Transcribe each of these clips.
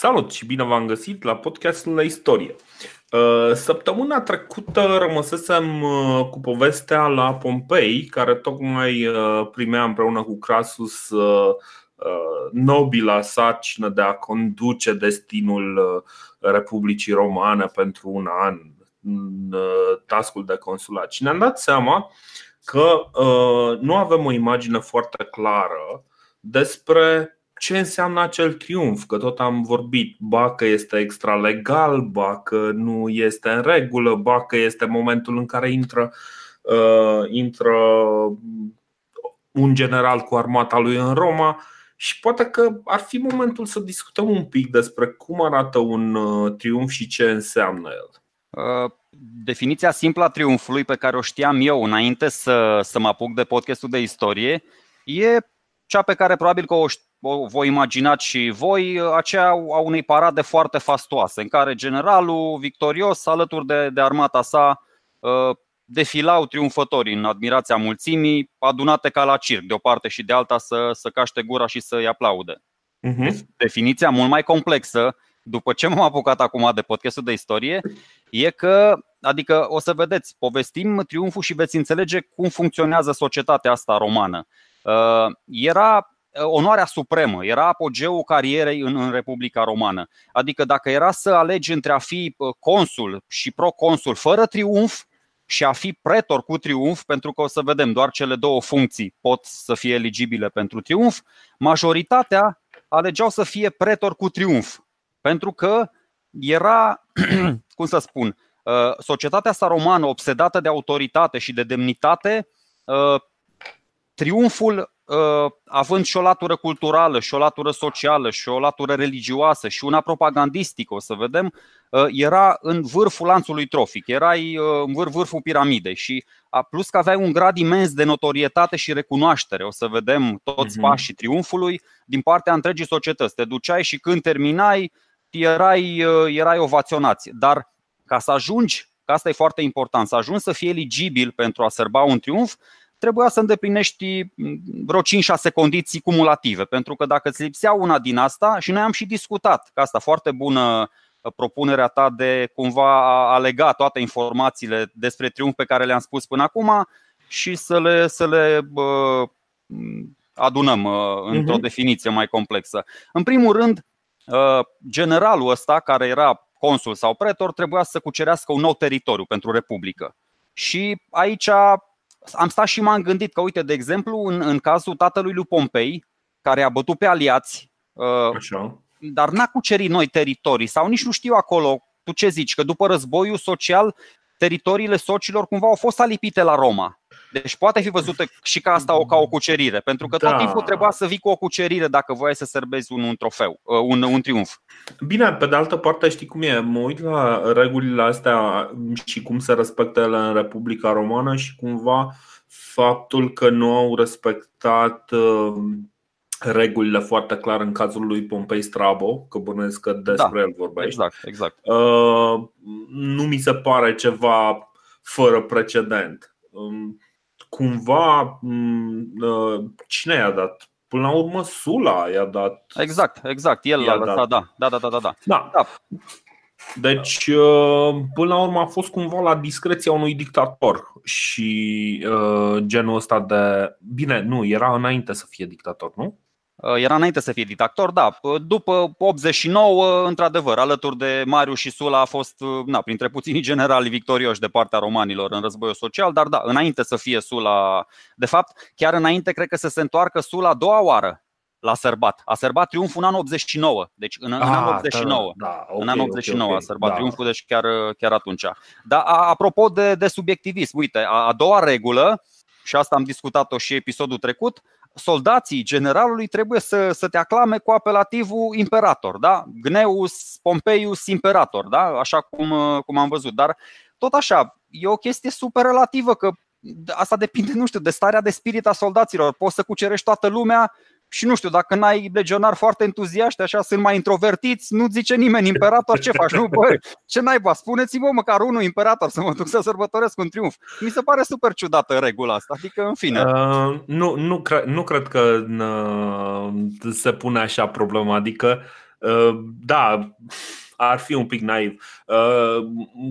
Salut și bine v-am găsit la podcastul la istorie. Uh, săptămâna trecută rămăsesem uh, cu povestea la Pompei, care tocmai uh, primea împreună cu Crasus nobila sarcină de a conduce destinul Republicii Romane pentru un an în tascul de consulat. Și ne-am dat seama că nu avem o imagine foarte clară despre ce înseamnă acel triumf, că tot am vorbit, ba că este extralegal, ba că nu este în regulă, ba că este momentul în care intră, uh, intră un general cu armata lui în Roma și poate că ar fi momentul să discutăm un pic despre cum arată un uh, triumf și ce înseamnă el. Uh, definiția simplă a triumfului pe care o știam eu înainte să, să mă apuc de podcastul de istorie e cea pe care probabil că o, o voi imaginați și voi, aceea a unei parade foarte fastoase, în care generalul victorios, alături de, de armata sa, uh, defilau triumfătorii în admirația mulțimii, adunate ca la circ, de o parte și de alta să, să caște gura și să-i aplaude. Uh-huh. Definiția mult mai complexă, după ce m-am apucat acum de podcastul de istorie, e că, adică o să vedeți, povestim triumful și veți înțelege cum funcționează societatea asta romană. Uh, era uh, onoarea supremă, era apogeul carierei în, în Republica Romană. Adică dacă era să alegi între a fi uh, consul și proconsul fără triumf și a fi pretor cu triumf, pentru că o să vedem, doar cele două funcții pot să fie eligibile pentru triumf, majoritatea alegeau să fie pretor cu triumf. Pentru că era, cum să spun, societatea asta romană obsedată de autoritate și de demnitate triumful uh, având și o latură culturală, și o latură socială, și o latură religioasă, și una propagandistică, o să vedem, uh, era în vârful lanțului trofic, erai uh, în vârf, vârful piramidei și plus că aveai un grad imens de notorietate și recunoaștere. O să vedem toți uh-huh. pașii triumfului din partea întregii societăți. Te duceai și când terminai, erai, erai ovaționați. Dar ca să ajungi, că asta e foarte important, să ajungi să fii eligibil pentru a sărba un triumf, trebuia să îndeplinești vreo 5-6 condiții cumulative, pentru că dacă îți lipsea una din asta, și noi am și discutat, că asta foarte bună uh, propunerea ta de cumva a lega toate informațiile despre triumf pe care le-am spus până acum și să le, să le bă, adunăm uh, într-o uh-huh. definiție mai complexă. În primul rând, uh, generalul ăsta, care era consul sau pretor, trebuia să cucerească un nou teritoriu pentru Republică. Și aici am stat și m-am gândit că, uite, de exemplu, în, în cazul tatălui lui Pompei, care a bătut pe aliați, uh, Așa. dar n-a cucerit noi teritorii sau nici nu știu acolo. Tu ce zici? Că după războiul social, teritoriile sociilor cumva au fost alipite la Roma. Deci poate fi văzută și ca asta o, ca o cucerire, pentru că da. tot timpul trebuia să vii cu o cucerire dacă voiai să serbezi un, un trofeu, uh, un, un triumf. Bine, pe de altă parte știi cum e, mă uit la regulile astea și cum se respectă ele în Republica Romană și cumva faptul că nu au respectat uh, regulile foarte clar în cazul lui Pompei Strabo, că bănuiesc că despre da, el vorbești. Exact, exact. Uh, nu mi se pare ceva fără precedent. Um, cumva mm, uh, cine i-a dat? Până la urmă Sula i-a dat. Exact, exact, el l-a lăsat, da. Da, da, da, da, da. da. da. Deci, uh, până la urmă a fost cumva la discreția unui dictator și uh, genul ăsta de. Bine, nu, era înainte să fie dictator, nu? Uh, era înainte să fie dictator, da. Uh, după 89, într-adevăr, alături de Marius și Sula a fost uh, na, printre puținii generali victorioși de partea romanilor în războiul social, dar da, înainte să fie Sula, de fapt, chiar înainte cred că să se întoarcă Sula a doua oară la sărbat. A sărbat triumful în anul 89. Deci în, ah, în anul 89. Da, da, okay, în anul 89 okay, okay. a sărbat da. triumful, deci chiar, chiar atunci. Dar apropo de, de subiectivism, uite, a, a doua regulă, și asta am discutat-o și episodul trecut, soldații generalului trebuie să, să te aclame cu apelativul imperator, da? Gneus Pompeius imperator, da? Așa cum, cum am văzut. Dar tot așa, e o chestie super relativă că asta depinde, nu știu, de starea de spirit a soldaților. Poți să cucerești toată lumea și nu știu, dacă n-ai legionari foarte entuziaști, așa sunt mai introvertiți, nu zice nimeni, imperator, ce faci? Nu, bă, ce naiba, spuneți-mă măcar unul imperator să mă duc să sărbătoresc un triumf. Mi se pare super ciudată regula asta, adică în fine. Uh, nu, nu, cre- nu cred că uh, se pune așa problema, adică Da, ar fi un pic naiv.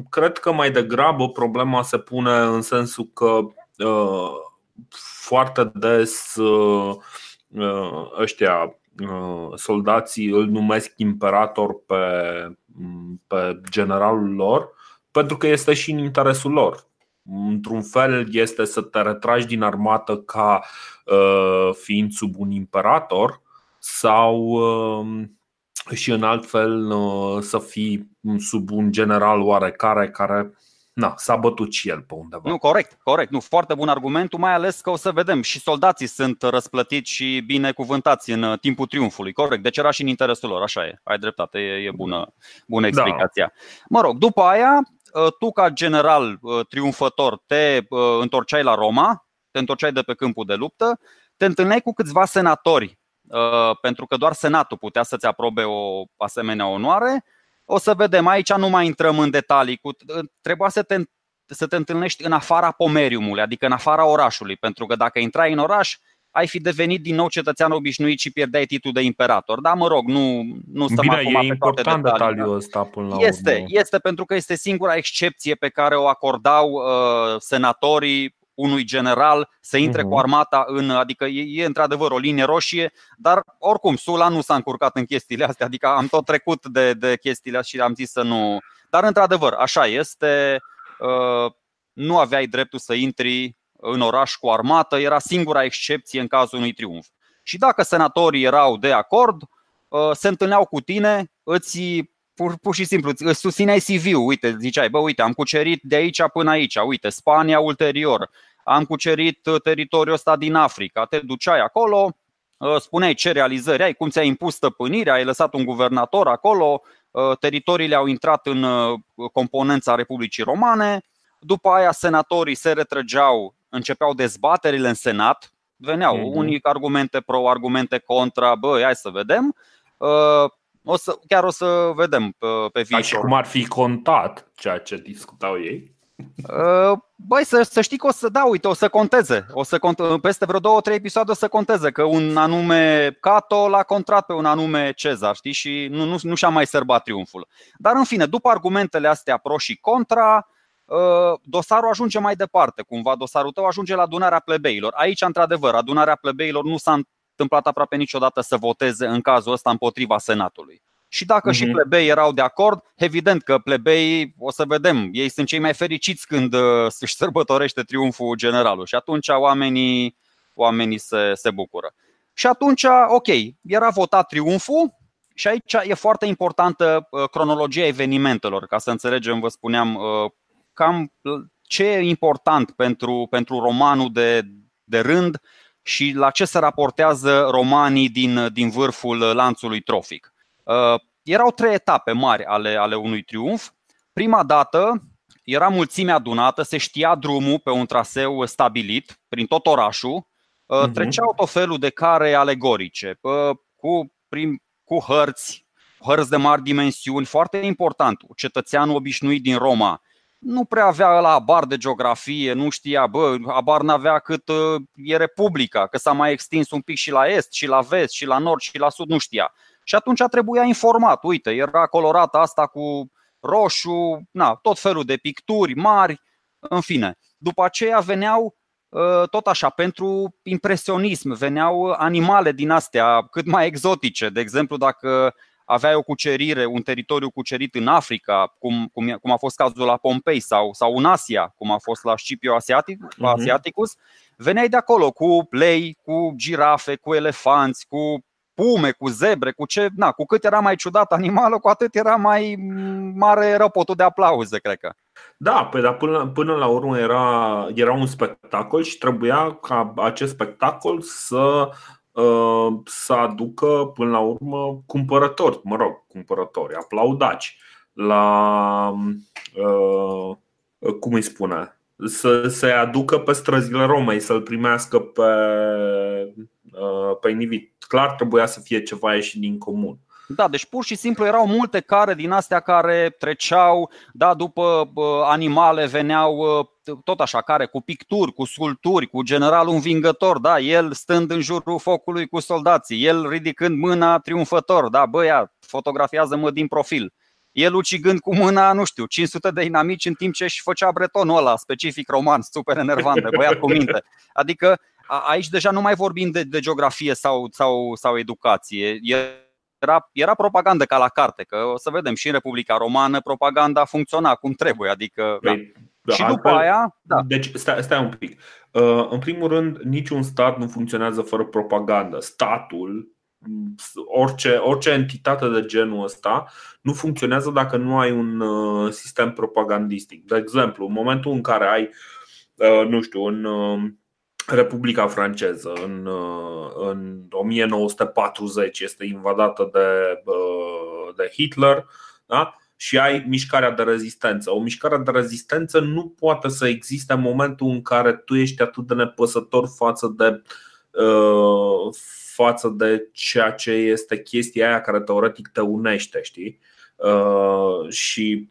Cred că mai degrabă problema se pune în sensul că foarte des ăștia soldații îl numesc imperator pe, pe generalul lor pentru că este și în interesul lor. Într-un fel este să te retragi din armată ca uh, fiind sub un imperator sau uh, și în alt fel uh, să fii sub un general oarecare care na, s-a bătut și el pe undeva. Nu, corect, corect. Nu, foarte bun argumentul, mai ales că o să vedem și soldații sunt răsplătiți și binecuvântați în uh, timpul triumfului. Corect, deci era și în interesul lor, așa e. Ai dreptate, e, e bună, bună da. explicația. Da. Mă rog, după aia, uh, tu ca general uh, triumfător te întorceai la Roma, te întorceai de pe câmpul de luptă, te întâlneai cu câțiva senatori, pentru că doar senatul putea să-ți aprobe o asemenea onoare o să vedem, aici nu mai intrăm în detalii. Cu, trebuia să te, să te întâlnești în afara pomeriumului, adică în afara orașului, pentru că dacă intrai în oraș, ai fi devenit din nou cetățean obișnuit și pierdeai titlul de imperator. Da, mă rog, nu, nu stăm Bine, acum e pe important toate detaliul ăsta până la este, urmă. Este pentru că este singura excepție pe care o acordau uh, senatorii unui general să intre uh-huh. cu armata în. Adică e, e într-adevăr o linie roșie, dar oricum Sula nu s-a încurcat în chestiile astea. Adică am tot trecut de, de chestiile astea și am zis să nu. Dar într-adevăr, așa este. Uh, nu aveai dreptul să intri în oraș cu armată, era singura excepție în cazul unui triumf. Și dacă senatorii erau de acord, uh, se întâlneau cu tine, îți pur, pur și simplu îți susțineai CV-ul, uite, ziceai, bă, uite, am cucerit de aici până aici, uite, Spania ulterior, am cucerit uh, teritoriul ăsta din Africa, te duceai acolo, uh, spuneai ce realizări ai, cum ți-ai impus stăpânirea, ai lăsat un guvernator acolo, uh, teritoriile au intrat în componența Republicii Romane, după aia senatorii se retrăgeau, începeau dezbaterile în Senat, veneau mm-hmm. unii argumente pro, argumente contra, bă, hai să vedem. O să, chiar o să vedem pe, pe viitor. Ca și cum ar fi contat ceea ce discutau ei? Uh, băi, să, să știi că o să, da, uite, o să conteze. O să cont, peste vreo două, trei episoade o să conteze că un anume Cato l-a contrat pe un anume Cezar, știi, și nu, nu, nu și-a mai sărbat triumful. Dar în fine, după argumentele astea pro și contra, uh, dosarul ajunge mai departe. Cumva dosarul tău ajunge la adunarea plebeilor. Aici, într-adevăr, adunarea plebeilor nu s-a întâmplat aproape niciodată să voteze în cazul ăsta împotriva Senatului. Și dacă uh-huh. și mhm. plebei erau de acord, evident că plebei, o să vedem, ei sunt cei mai fericiți când uh, își sărbătorește triumful generalul și atunci oamenii, oamenii se, se bucură. Și atunci, ok, era votat triumful și aici e foarte importantă uh, cronologia evenimentelor, ca să înțelegem, vă spuneam, uh, cam ce e important pentru, pentru romanul de, de rând și la ce se raportează romanii din, din vârful lanțului trofic. Uh, erau trei etape mari ale, ale unui triumf. Prima dată era mulțimea adunată, se știa drumul pe un traseu stabilit prin tot orașul. Uh-huh. Treceau tot felul de care alegorice, uh, cu, prin, cu hărți, hărți de mari dimensiuni, foarte important. Cetățeanul obișnuit din Roma nu prea avea la abar de geografie, nu știa, bă, abar n-avea cât uh, e Republica, că s-a mai extins un pic și la est, și la vest, și la nord, și la sud, nu știa. Și atunci trebuia informat. Uite, era colorată asta cu roșu, na, tot felul de picturi mari, în fine. După aceea veneau ă, tot așa, pentru impresionism, veneau animale din astea cât mai exotice. De exemplu, dacă aveai o cucerire, un teritoriu cucerit în Africa, cum, cum, cum a fost cazul la Pompei sau, sau în Asia, cum a fost la Scipio Asiatic, uh-huh. Asiaticus, veneai de acolo cu lei, cu girafe, cu elefanți, cu pume, cu zebre, cu ce, na, cu cât era mai ciudat animalul, cu atât era mai mare răpotul de aplauze, cred că. Da, pe, dar până, până la urmă era, era un spectacol și trebuia ca acest spectacol să uh, să aducă până la urmă cumpărători, mă rog, cumpărători, aplaudaci la uh, cum îi spune, să se aducă pe străzile Romei, să-l primească pe, uh, pe Nivit clar trebuia să fie ceva ieșit din comun. Da, deci pur și simplu erau multe care din astea care treceau, da, după animale veneau tot așa, care cu picturi, cu sculpturi, cu generalul învingător, da, el stând în jurul focului cu soldații, el ridicând mâna triumfător, da, băia, fotografiază-mă din profil. El ucigând cu mâna, nu știu, 500 de inamici în timp ce își făcea bretonul ăla specific roman, super enervant, de băiat cu minte. Adică aici deja nu mai vorbim de, de geografie sau, sau, sau educație. Era, era propagandă ca la carte, că o să vedem și în Republica Romană propaganda funcționa cum trebuie. Adică, păi, da. Și după altfel, aia. Da. Deci, stai, stai un pic. Uh, în primul rând, niciun stat nu funcționează fără propagandă. Statul, orice, orice entitate de genul ăsta, nu funcționează dacă nu ai un uh, sistem propagandistic. De exemplu, în momentul în care ai, uh, nu știu, în Republica franceză în, uh, în 1940 este invadată de, uh, de Hitler da? și ai mișcarea de rezistență. O mișcare de rezistență nu poate să existe în momentul în care tu ești atât de nepăsător față de, uh, față de ceea ce este chestia aia care teoretic te unește, știi? Uh, și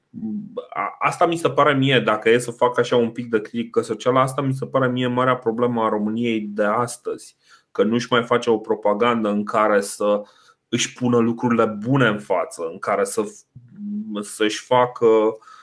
asta mi se pare mie, dacă e să fac așa un pic de critică socială, asta mi se pare mie marea problemă a României de astăzi. Că nu-și mai face o propagandă în care să își pună lucrurile bune în față, în care să, să-și facă uh, Uh,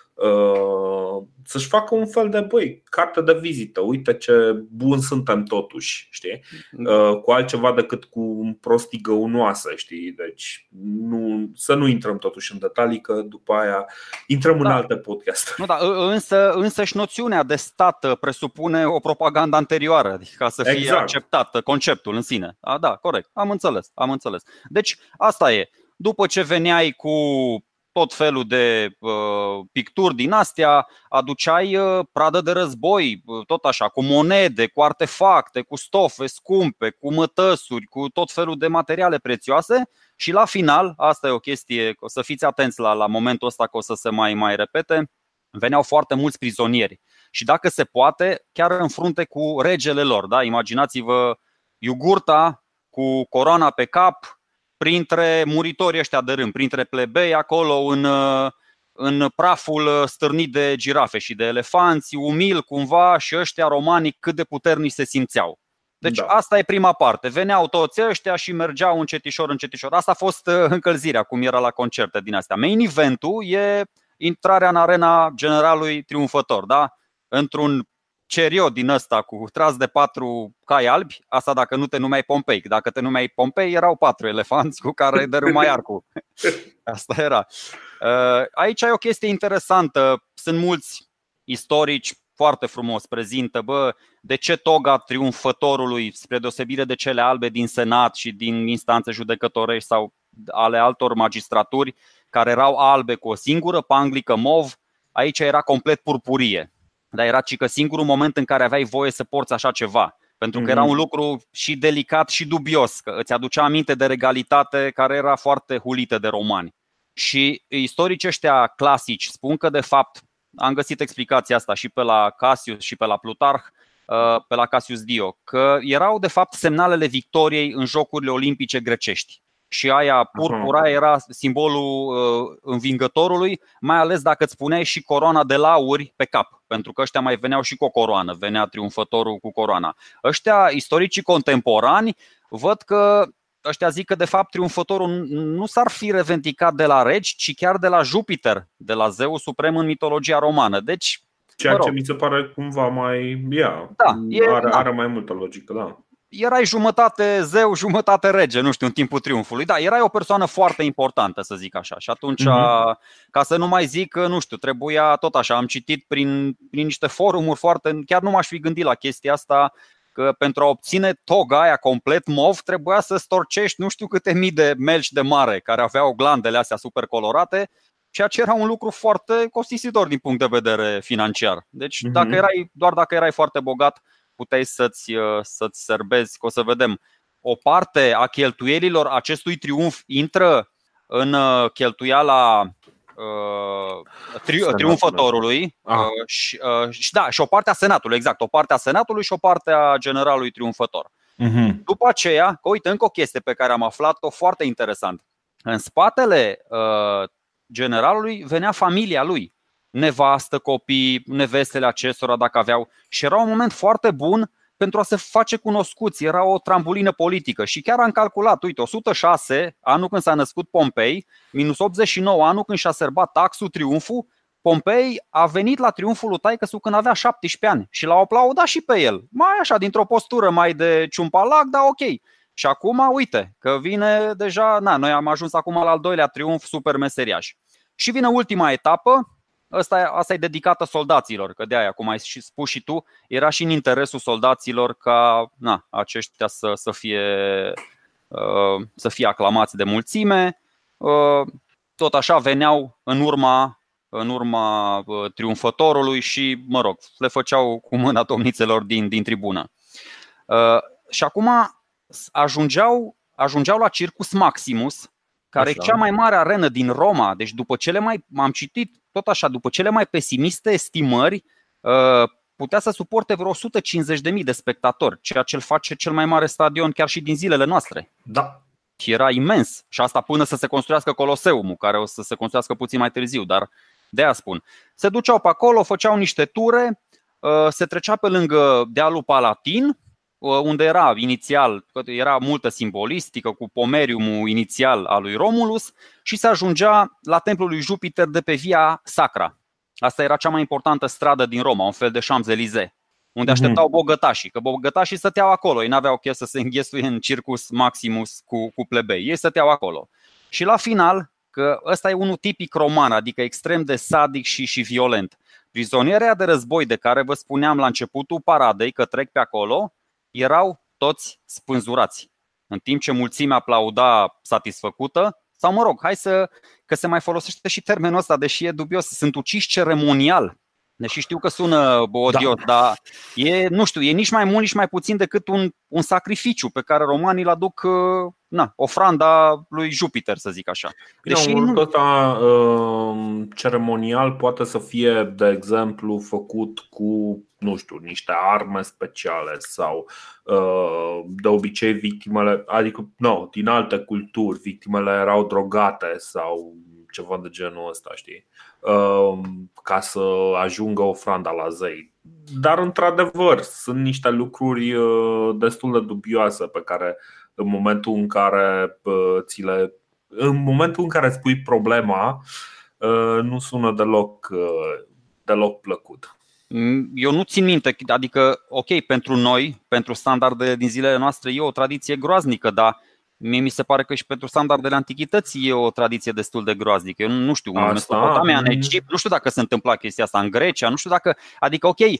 să-și facă un fel de băi, carte de vizită. Uite ce bun suntem totuși, știi? Uh, cu altceva decât cu un prostii găunoasă, știi? Deci nu, să nu intrăm totuși în detalii, că după aia intrăm da. în alte podcast. Nu, da, însă, însă și noțiunea de stat presupune o propagandă anterioară, adică ca să fie exact. acceptat conceptul în sine. A, da, corect, am înțeles, am înțeles. Deci asta e. După ce veneai cu tot felul de uh, picturi din astea, aduceai uh, pradă de război, uh, tot așa, cu monede, cu artefacte, cu stofe scumpe, cu mătăsuri, cu tot felul de materiale prețioase și la final, asta e o chestie, o să fiți atenți la, la momentul ăsta că o să se mai, mai repete, veneau foarte mulți prizonieri și dacă se poate, chiar în frunte cu regele lor. Da? Imaginați-vă iugurta cu coroana pe cap, printre muritorii ăștia de rând, printre plebei acolo în, în praful stârnit de girafe și de elefanți, umil cumva și ăștia romanii cât de puternici se simțeau. Deci da. asta e prima parte. Veneau toți ăștia și mergeau încetișor, încetișor. Asta a fost uh, încălzirea, cum era la concerte din astea. Main event-ul e intrarea în arena generalului triumfător, da? Într-un cerio din ăsta cu tras de patru cai albi, asta dacă nu te numeai Pompei. Dacă te numeai Pompei, erau patru elefanți cu care dărâmai arcul. Asta era. Uh, aici ai o chestie interesantă. Sunt mulți istorici foarte frumos prezintă, bă, de ce toga triumfătorului, spre deosebire de cele albe din Senat și din instanțe judecătorești sau ale altor magistraturi, care erau albe cu o singură panglică mov, aici era complet purpurie dar era ci că singurul moment în care aveai voie să porți așa ceva. Pentru că era mhm. un lucru și delicat și dubios, că îți aducea aminte de regalitate care era foarte hulită de romani. Și istoricii ăștia clasici spun că, de fapt, am găsit explicația asta și pe la Cassius și pe la Plutarh, uh, pe la Cassius Dio, că erau, de fapt, semnalele victoriei în Jocurile Olimpice grecești și aia purpura era simbolul uh, învingătorului, mai ales dacă îți puneai și coroana de lauri pe cap, pentru că ăștia mai veneau și cu o coroană, venea triumfătorul cu coroana. Ăștia, istoricii contemporani, văd că ăștia zic că de fapt triumfătorul nu s-ar fi revendicat de la regi, ci chiar de la Jupiter, de la zeu suprem în mitologia romană. Deci Ceea ce mi se pare cumva mai. Ia, da, e, are, da. are mai multă logică, da erai jumătate zeu, jumătate rege, nu știu, în timpul triumfului. Da, erai o persoană foarte importantă, să zic așa. Și atunci, mm-hmm. ca să nu mai zic că, nu știu, trebuia tot așa, am citit prin, prin niște forumuri foarte, chiar nu m-aș fi gândit la chestia asta, că pentru a obține toga aia complet mov trebuia să storcești nu știu câte mii de melci de mare care aveau glandele astea super colorate, ceea ce era un lucru foarte costisitor din punct de vedere financiar. Deci mm-hmm. dacă erai, doar dacă erai foarte bogat, puteai să-ți, uh, să-ți serbezi, că o să vedem. O parte a cheltuielilor acestui triumf intră în uh, cheltuiala uh, tri- triumfătorului ah. uh, și, uh, și, da, și o parte a senatului, exact, o parte a senatului și o parte a generalului triumfător. Uh-huh. După aceea, că uite, încă o chestie pe care am aflat-o foarte interesant. În spatele uh, generalului venea familia lui, nevastă, copii, nevestele acestora dacă aveau și era un moment foarte bun pentru a se face cunoscuți. Era o trambulină politică și chiar am calculat, uite, 106, anul când s-a născut Pompei, minus 89, anul când și-a sărbat taxul, triumful, Pompei a venit la triumful lui Taicăsu când avea 17 ani și l-au aplaudat și pe el. Mai așa, dintr-o postură mai de ciumpalac, dar ok. Și acum, uite, că vine deja, na, noi am ajuns acum la al doilea triumf super meseriaș. Și vine ultima etapă, Asta, asta e dedicată soldaților, că de aia, cum ai spus și tu, era și în interesul soldaților ca na, aceștia să, să, fie, uh, să fie aclamați de mulțime. Uh, tot așa veneau în urma, în urma uh, triumfătorului și, mă rog, le făceau cu mâna domnițelor din, din tribună. Și acum ajungeau, ajungeau la Circus Maximus, care Așa. e cea mai mare arenă din Roma. Deci după cele mai, am citit tot așa, după cele mai pesimiste estimări, uh, putea să suporte vreo 150.000 de spectatori, ceea ce îl face cel mai mare stadion chiar și din zilele noastre. Da. Și era imens. Și asta până să se construiască Coloseumul, care o să se construiască puțin mai târziu, dar de aia spun. Se duceau pe acolo, făceau niște ture, uh, se trecea pe lângă dealul Palatin, Uh, unde era inițial, era multă simbolistică cu pomeriumul inițial al lui Romulus și se ajungea la templul lui Jupiter de pe Via Sacra. Asta era cea mai importantă stradă din Roma, un fel de Champs-Élysées, unde mhm. așteptau bogătașii, că bogătașii stăteau acolo, ei n-aveau chef să se înghesuie în circus maximus cu, cu plebei, ei stăteau acolo. Și la final, că ăsta e unul tipic roman, adică extrem de sadic și, și violent. Prizonierea de război de care vă spuneam la începutul paradei că trec pe acolo, erau toți spânzurați. În timp ce mulțimea aplauda satisfăcută, sau mă rog, hai să, că se mai folosește și termenul ăsta, deși e dubios, sunt uciși ceremonial. Deși știu că sună odios, da. dar e, nu știu, e nici mai mult, nici mai puțin decât un, un sacrificiu pe care romanii îl aduc, uh, na, ofranda lui Jupiter, să zic așa. Deși Bine, nu... ăsta uh, ceremonial poate să fie, de exemplu, făcut cu, nu știu, niște arme speciale sau uh, de obicei victimele, adică, nu, din alte culturi, victimele erau drogate sau ceva de genul ăsta, știi? Um, ca să ajungă ofranda la zei. Dar, într-adevăr, sunt niște lucruri uh, destul de dubioase pe care, în momentul în care uh, ți le. În momentul în care spui problema, uh, nu sună deloc, deloc plăcut. Mm, eu nu țin minte, adică, ok, pentru noi, pentru standardele din zilele noastre, e o tradiție groaznică, dar Mie mi se pare că și pentru standardele antichității e o tradiție destul de groaznică. Eu nu știu, în Mesopotamia, în Egipt, nu știu dacă se întâmpla chestia asta în Grecia, nu știu dacă, adică ok, uh,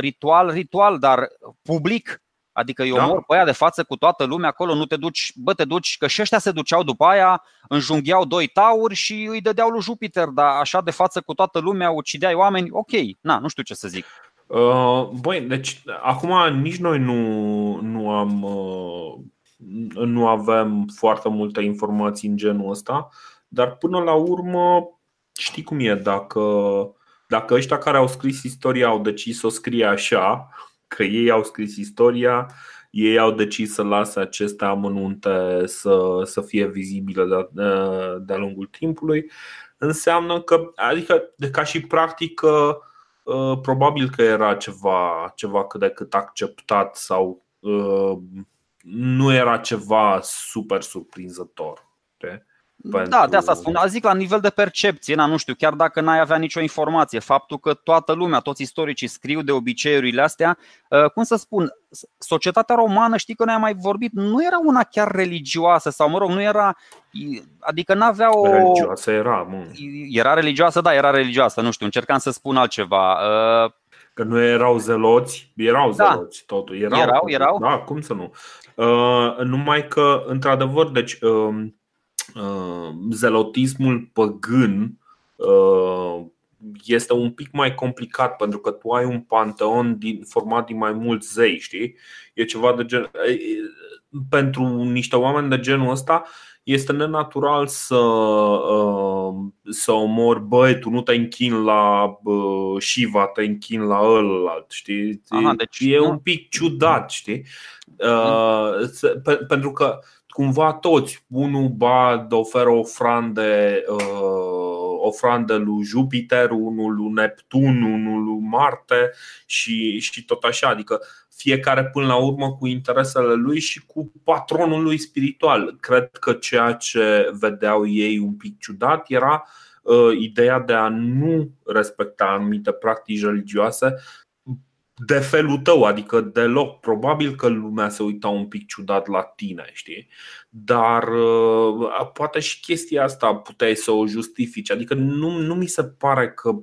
ritual, ritual, dar public, Adică eu da. mor pe aia de față cu toată lumea acolo, nu te duci, bă, te duci, că și ăștia se duceau după aia, înjungheau doi tauri și îi dădeau lui Jupiter, dar așa de față cu toată lumea ucideai oameni, ok, na, nu știu ce să zic. Uh, băi, deci acum nici noi nu, nu am uh, nu avem foarte multe informații în genul ăsta, dar până la urmă știi cum e, dacă, dacă ăștia care au scris istoria au decis să o scrie așa, că ei au scris istoria, ei au decis să lase aceste amănunte să, să fie vizibile de, de-a lungul timpului, înseamnă că, adică ca și practică, probabil că era ceva, ceva cât de cât acceptat sau nu era ceva super surprinzător. Okay? Pentru... Da, de asta spun. Zic la nivel de percepție, na, nu știu, chiar dacă n-ai avea nicio informație, faptul că toată lumea, toți istoricii scriu de obiceiurile astea, uh, cum să spun, societatea romană, știi că noi am mai vorbit, nu era una chiar religioasă sau, mă rog, nu era, adică n-avea o... Religioasă era, mă. Era religioasă, da, era religioasă, nu știu, încercam să spun altceva. Uh, că nu erau zeloți, erau da. zeloți totul. Erau, erau, erau. Da, cum să nu. Uh, numai că, într-adevăr, deci uh, uh, zelotismul păgân uh, este un pic mai complicat pentru că tu ai un panteon din, format din mai mulți zei, știi? E ceva de gen. Pentru niște oameni de genul ăsta, este nenatural să, uh, să omori, băi, tu nu te închin la Shiva, te închin la ălalt, știi? Aha, deci e nu... un pic ciudat, știi? Uh, pentru că cumva toți, unul ba oferă ofrande, ofrandă lui Jupiter, unul lui Neptun, unul lui Marte și, și tot așa. Adică fiecare până la urmă cu interesele lui și cu patronul lui spiritual. Cred că ceea ce vedeau ei un pic ciudat era uh, ideea de a nu respecta anumite practici religioase de felul tău, adică deloc. Probabil că lumea se uita un pic ciudat la tine, știi? Dar uh, poate și chestia asta puteai să o justifici. Adică nu, nu mi se pare că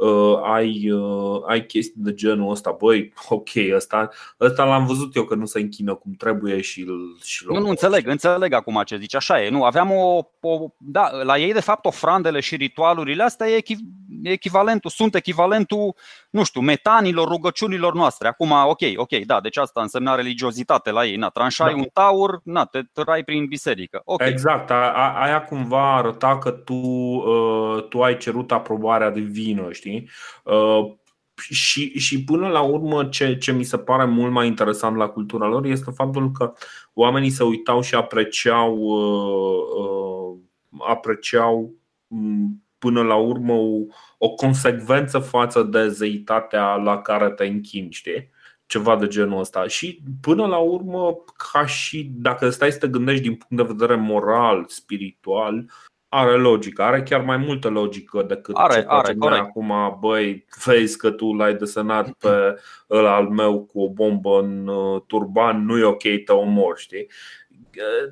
uh, ai, uh, ai chestii de genul ăsta, băi, ok, ăsta, ăsta l-am văzut eu că nu se închină cum trebuie și și Nu, nu înțeleg, înțeleg acum ce zici, așa e. Nu, aveam o, o da, la ei de fapt ofrandele și ritualurile astea e echivalentul, sunt echivalentul, nu știu, metanilor, rugăciunilor noastre. Acum, ok, ok, da, deci asta însemna religiozitate la ei. Na, tranșai da. un taur, na, te trai prin biserică. Okay. Exact, aia cumva arăta că tu, uh, tu ai cerut aprobarea divină, știi? Uh, și, și până la urmă, ce, ce mi se pare mult mai interesant la cultura lor este faptul că oamenii se uitau și apreciau, uh, uh, apreciau mm, până la urmă o, o consecvență față de zeitatea la care te închini, știi? Ceva de genul ăsta. Și până la urmă, ca și dacă stai să te gândești din punct de vedere moral, spiritual, are logică, are chiar mai multă logică decât are, ce are, noi acum. Băi, vezi că tu l-ai desenat pe ăla al meu cu o bombă în uh, turban, nu e ok, te omor, știi?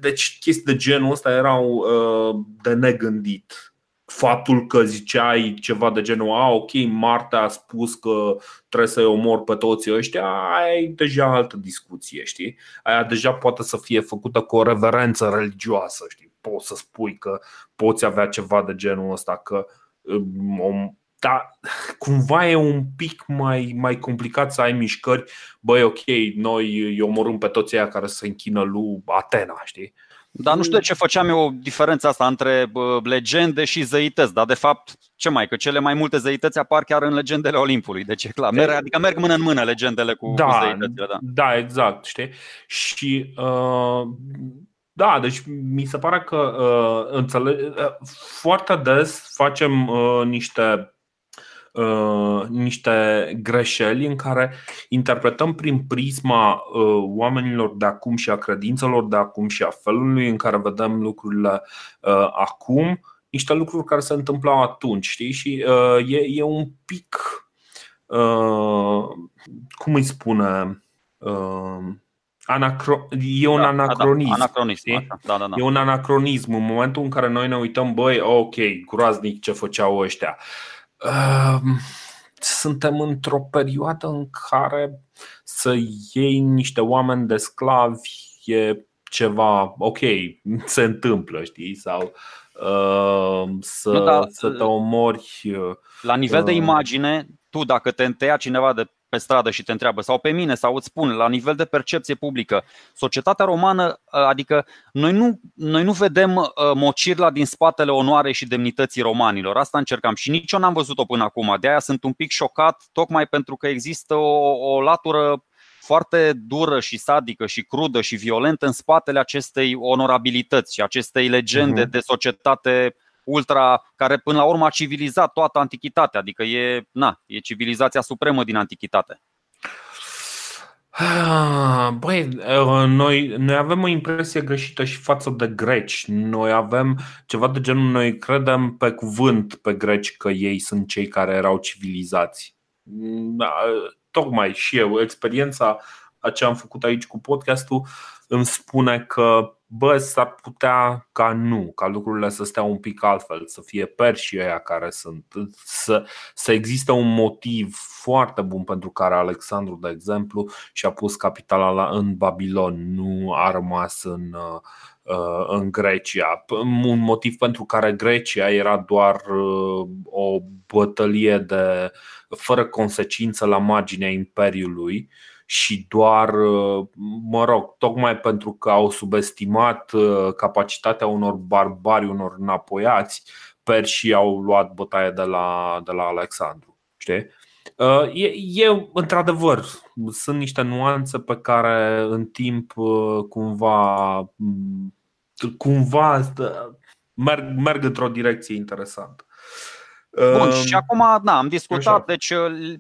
Deci chestii de genul ăsta erau uh, de negândit faptul că ziceai ceva de genul A, ok, Marte a spus că trebuie să-i omor pe toți ăștia, aia e deja altă discuție, știi? Aia deja poate să fie făcută cu o reverență religioasă, știi? Poți să spui că poți avea ceva de genul ăsta, că um, da, cumva e un pic mai, mai complicat să ai mișcări Băi, ok, noi îi omorâm pe toți aia care se închină lui Atena, știi? Dar nu știu de ce făceam eu diferența asta între legende și zeități, dar de fapt, ce mai, că cele mai multe zeități apar chiar în legendele Olimpului, deci e clar, merg, adică merg mână în mână legendele cu, da, cu zeitățile. Da. da, exact, știi? Și uh, da, deci mi se pare că uh, înțeleg, uh, foarte des facem uh, niște Uh, niște greșeli în care interpretăm prin prisma uh, oamenilor de acum și a credințelor de acum și a felului în care vedem lucrurile uh, acum niște lucruri care se întâmplau atunci, știi? Și uh, e, e un pic, uh, cum îi spune, uh, anacro- e un da, anacronism. Da, anacronism da, da, da. E un anacronism în momentul în care noi ne uităm, băi, ok, groaznic ce făceau ăștia. Uh, Ehm, suntem într-o perioadă în care să iei niște oameni de sclavi e ceva ok, se întâmplă, știi? Sau uh, să, nu, da, să te omori. Uh, la nivel de imagine, tu dacă te întăia cineva de pe stradă și te întreabă, sau pe mine, sau îți spun, la nivel de percepție publică, societatea romană, ă, adică noi nu, noi nu vedem ă, mocirla din spatele onoarei și demnității romanilor. Asta încercam și nici eu n-am văzut-o până acum. De aia sunt un pic șocat, tocmai pentru că există o, o latură foarte dură și sadică și crudă și violentă în spatele acestei onorabilități și acestei legende uh-huh. de societate ultra, care până la urmă a civilizat toată antichitatea, adică e, na, e civilizația supremă din antichitate. Ah, băi, uh, noi, noi avem o impresie greșită și față de greci. Noi avem ceva de genul, noi credem pe cuvânt pe greci că ei sunt cei care erau civilizați. Da, tocmai și eu, experiența a ce am făcut aici cu podcastul îmi spune că bă, s-ar putea ca nu, ca lucrurile să stea un pic altfel, să fie perși ăia care sunt, să, să existe un motiv foarte bun pentru care Alexandru, de exemplu, și-a pus capitala la, în Babilon, nu a rămas în, uh, în Grecia. Un motiv pentru care Grecia era doar uh, o bătălie de fără consecință la marginea Imperiului și doar, uh, mă rog, tocmai pentru că au subestimat uh, capacitatea unor barbari, unor înapoiați, perșii au luat bătaie de la, de la Alexandru. Știi? Uh, e, e, într-adevăr, sunt niște nuanțe pe care în timp cumva cumva merg, merg într-o direcție interesantă. Bun, și acum, da, am discutat, Așa. deci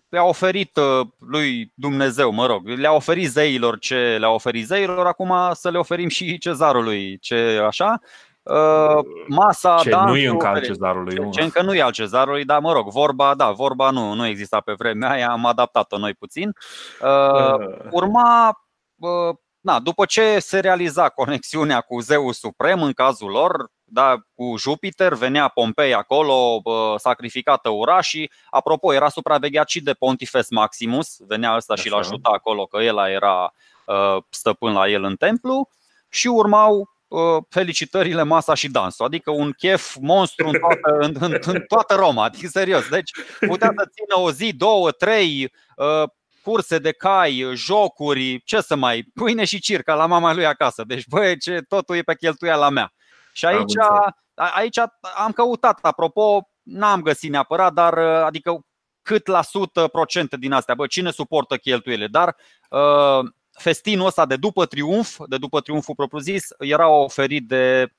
le-a oferit lui Dumnezeu, mă rog, le-a oferit zeilor ce le-a oferit zeilor, acum să le oferim și cezarului ce așa. Uh, masa, ce dansul, nu e încă al cezarului. Ce, ce încă nu e al cezarului, dar mă rog, vorba, da, vorba nu, nu exista pe vremea aia, am adaptat-o noi puțin. Uh, uh. Urma, uh, na, după ce se realiza conexiunea cu Zeus Suprem în cazul lor, da, cu Jupiter, venea Pompei acolo, sacrificată urașii. Apropo, era supravegheat și de Pontifex Maximus, venea ăsta Așa. și l ajuta acolo, că el era stăpân la el în templu. Și urmau Uh, felicitările, masa și dansul. Adică un chef monstru în toată, în, în, în toată Roma. Adică serios. Deci putea să țină o zi, două, trei, uh, curse de cai, jocuri, ce să mai, pâine și circa la mama lui acasă. Deci, băi, ce, totul e pe cheltuiala mea. Și aici, aici am căutat, apropo, n-am găsit neapărat, dar uh, adică cât la sută procente din astea, bă, cine suportă cheltuielile, dar uh, festinul ăsta de după triumf, de după triumful propriu-zis, era oferit de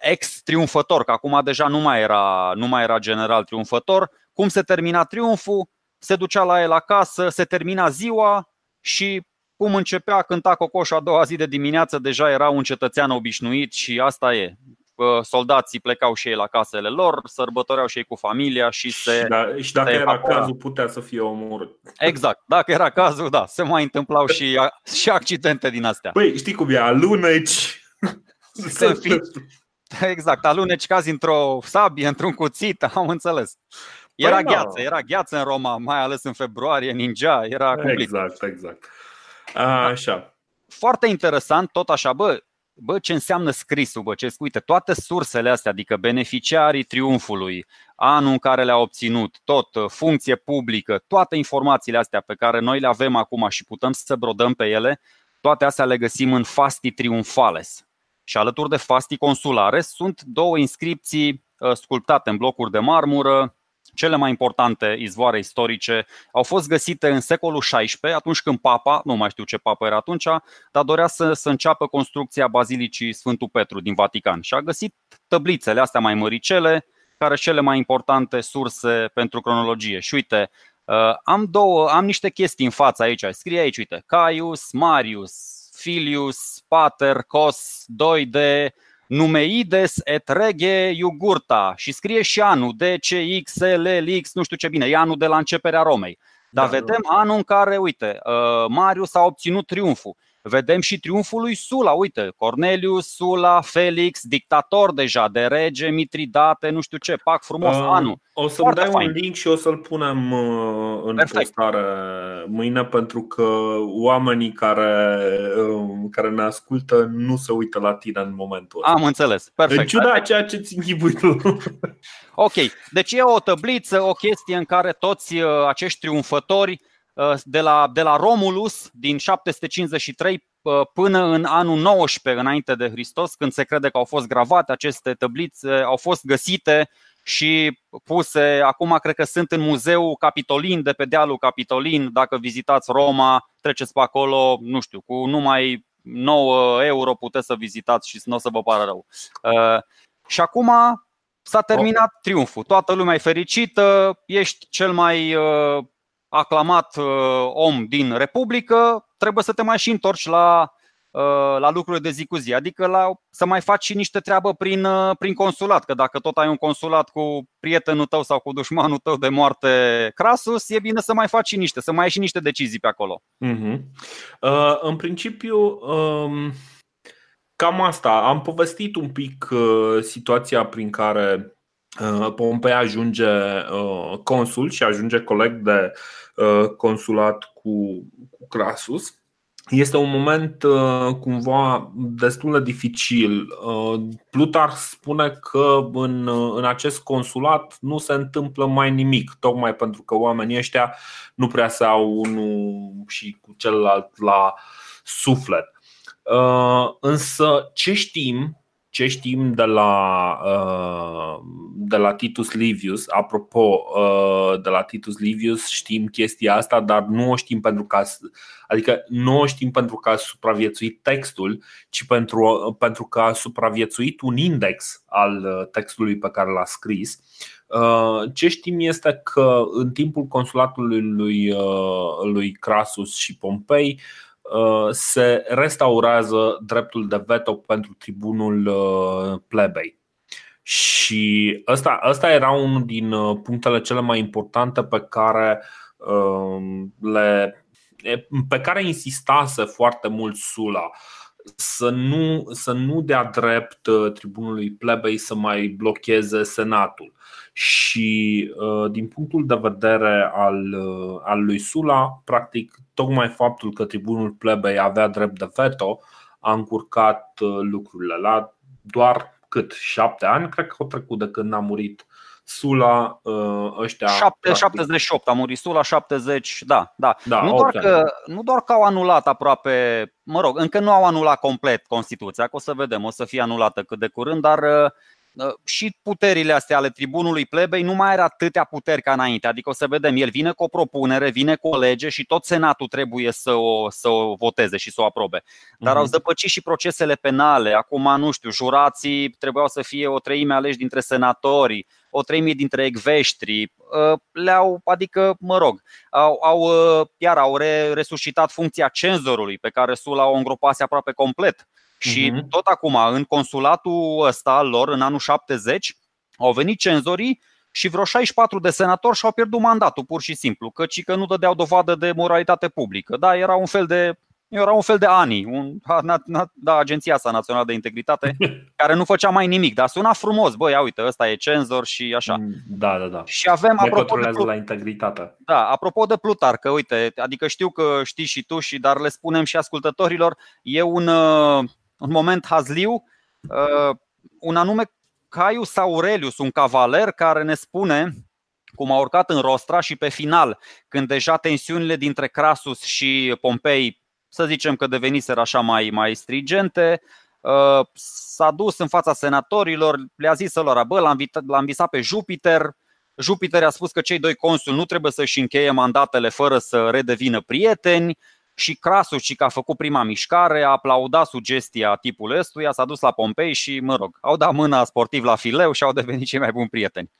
ex-triumfător, că acum deja nu mai, era, nu mai era general triumfător. Cum se termina triumful, se ducea la el acasă, se termina ziua și cum începea, cânta cocoșul a doua zi de dimineață, deja era un cetățean obișnuit și asta e soldații plecau și ei la casele lor, sărbătoreau și ei cu familia și se. Și, da, și dacă era evapora. cazul, putea să fie omorât. Exact, dacă era cazul, da, se mai întâmplau și, și accidente din astea. Păi, știi cum e, aluneci. Se fi... Exact, aluneci cazi într-o sabie, într-un cuțit, am înțeles. Era păi gheață, no. era gheață în Roma, mai ales în februarie, ninja, era complicat. Exact, exact. A, așa. Foarte interesant, tot așa, bă, bă, ce înseamnă scrisul, bă, ce uite, toate sursele astea, adică beneficiarii triumfului, anul în care le-a obținut, tot, uh, funcție publică, toate informațiile astea pe care noi le avem acum și putem să brodăm pe ele, toate astea le găsim în Fasti Triumphales. Și alături de Fasti Consulare sunt două inscripții uh, sculptate în blocuri de marmură, cele mai importante izvoare istorice au fost găsite în secolul XVI, atunci când papa, nu mai știu ce papă era atunci, dar dorea să, să înceapă construcția Bazilicii Sfântul Petru din Vatican și a găsit tăblițele astea mai măricele, care cele mai importante surse pentru cronologie. Și uite, uh, am două, am niște chestii în fața aici. Scrie aici, uite, Caius, Marius, Filius, Pater, Cos, 2D, Numeides et rege iugurta și scrie și anul DCXLLX, nu știu ce bine, e anul de la începerea Romei. Dar da, vedem da. anul în care, uite, uh, Marius a obținut triumful. Vedem și triumful lui Sula, uite, Cornelius, Sula, Felix, dictator deja, de rege, Mitridate, nu știu ce, pac frumos, uh, anul. O să-mi dai fain. un link și o să-l punem uh, în Perfect. postare mâine pentru că oamenii care, uh, care ne ascultă nu se uită la tine în momentul ăsta. Am înțeles, perfect. În ciuda ceea ce ți închipui tu. ok, deci e o tăbliță, o chestie în care toți uh, acești triumfători Uh, de la, de la Romulus din 753 uh, până în anul 19 înainte de Hristos, când se crede că au fost gravate aceste tăblițe, au fost găsite și puse, acum cred că sunt în muzeul Capitolin, de pe dealul Capitolin. Dacă vizitați Roma, treceți pe acolo, nu știu, cu numai 9 euro puteți să vizitați și nu o să vă pară rău. Uh, și acum s-a terminat triumful. Toată lumea e fericită, ești cel mai aclamat uh, om din Republică, trebuie să te mai și întorci la, uh, la lucrurile de zi cu zi, adică la, să mai faci și niște treabă prin, uh, prin consulat, că dacă tot ai un consulat cu prietenul tău sau cu dușmanul tău de moarte Crasus, e bine să mai faci și niște, să mai ai și niște decizii pe acolo. Uh-huh. Uh, în principiu, um, cam asta. Am povestit un pic uh, situația prin care Uh, Pompei ajunge uh, consul și ajunge coleg de uh, consulat cu, cu Crasus. Este un moment cumva destul de dificil. Plutar spune că în, în acest consulat nu se întâmplă mai nimic, tocmai pentru că oamenii ăștia nu prea se au unul și cu celălalt la suflet. Însă ce știm ce știm de la, de la Titus Livius, apropo de la Titus Livius, știm chestia asta, dar nu o știm pentru că, adică nu o știm pentru că a supraviețuit textul, ci pentru, pentru că a supraviețuit un index al textului pe care l-a scris. Ce știm este că în timpul consulatului lui, lui Crasus și Pompei, Uh, se restaurează dreptul de veto pentru tribunul uh, plebei. Și ăsta, ăsta era unul din uh, punctele cele mai importante pe care le pe care insistase foarte mult Sula să nu, să nu dea drept tribunului plebei să mai blocheze Senatul. Și uh, din punctul de vedere al, uh, al lui Sula, practic, tocmai faptul că tribunul plebei avea drept de veto a încurcat uh, lucrurile. La doar cât? Șapte ani, cred că au trecut de când a murit Sula ăștia 7, 78 a murit Sula 70, da, da. da nu, doar că, nu doar că au anulat aproape, mă rog, încă nu au anulat complet Constituția, că o să vedem, o să fie anulată cât de curând, dar Ă, și puterile astea ale tribunului plebei nu mai are atâtea puteri ca înainte. Adică o să vedem, el vine cu o propunere, vine cu o lege și tot Senatul trebuie să o, să o voteze și să o aprobe. Dar uh-huh. au mhm. zăpăcit și procesele penale. Acum, nu știu, jurații trebuiau să fie o treime aleși dintre senatori, o treime dintre ecveștri. Ă, le-au, adică, mă rog, au, au, ă, iar au resuscitat funcția cenzorului pe care Sula o îngropase aproape complet și uh-huh. tot acum, în consulatul ăsta al lor, în anul 70, au venit cenzorii și vreo 64 de senatori și-au pierdut mandatul, pur și simplu, căci că nu dădeau dovadă de moralitate publică. Da, era un fel de era un fel de ANI, un, da, Agenția asta Națională de Integritate, care nu făcea mai nimic, dar suna frumos, băi, ia uite, ăsta e cenzor și așa. Mm, da, da, da. Și avem, ne apropo de Plut- la integritate. Da, apropo de Plutar, că uite, adică știu că știi și tu, și dar le spunem și ascultătorilor, e un, uh, un moment hazliu, uh, un anume Caius Aurelius, un cavaler care ne spune cum a urcat în Rostra și pe final, când deja tensiunile dintre Crasus și Pompei, să zicem că deveniseră așa mai, mai strigente, uh, s-a dus în fața senatorilor, le-a zis lor, bă, l-am, l-am visat pe Jupiter, Jupiter a spus că cei doi consuli nu trebuie să-și încheie mandatele fără să redevină prieteni și Crasuci, că a făcut prima mișcare, a aplaudat sugestia tipului ăstuia, s-a dus la Pompei și, mă rog, au dat mâna sportiv la fileu și au devenit cei mai buni prieteni.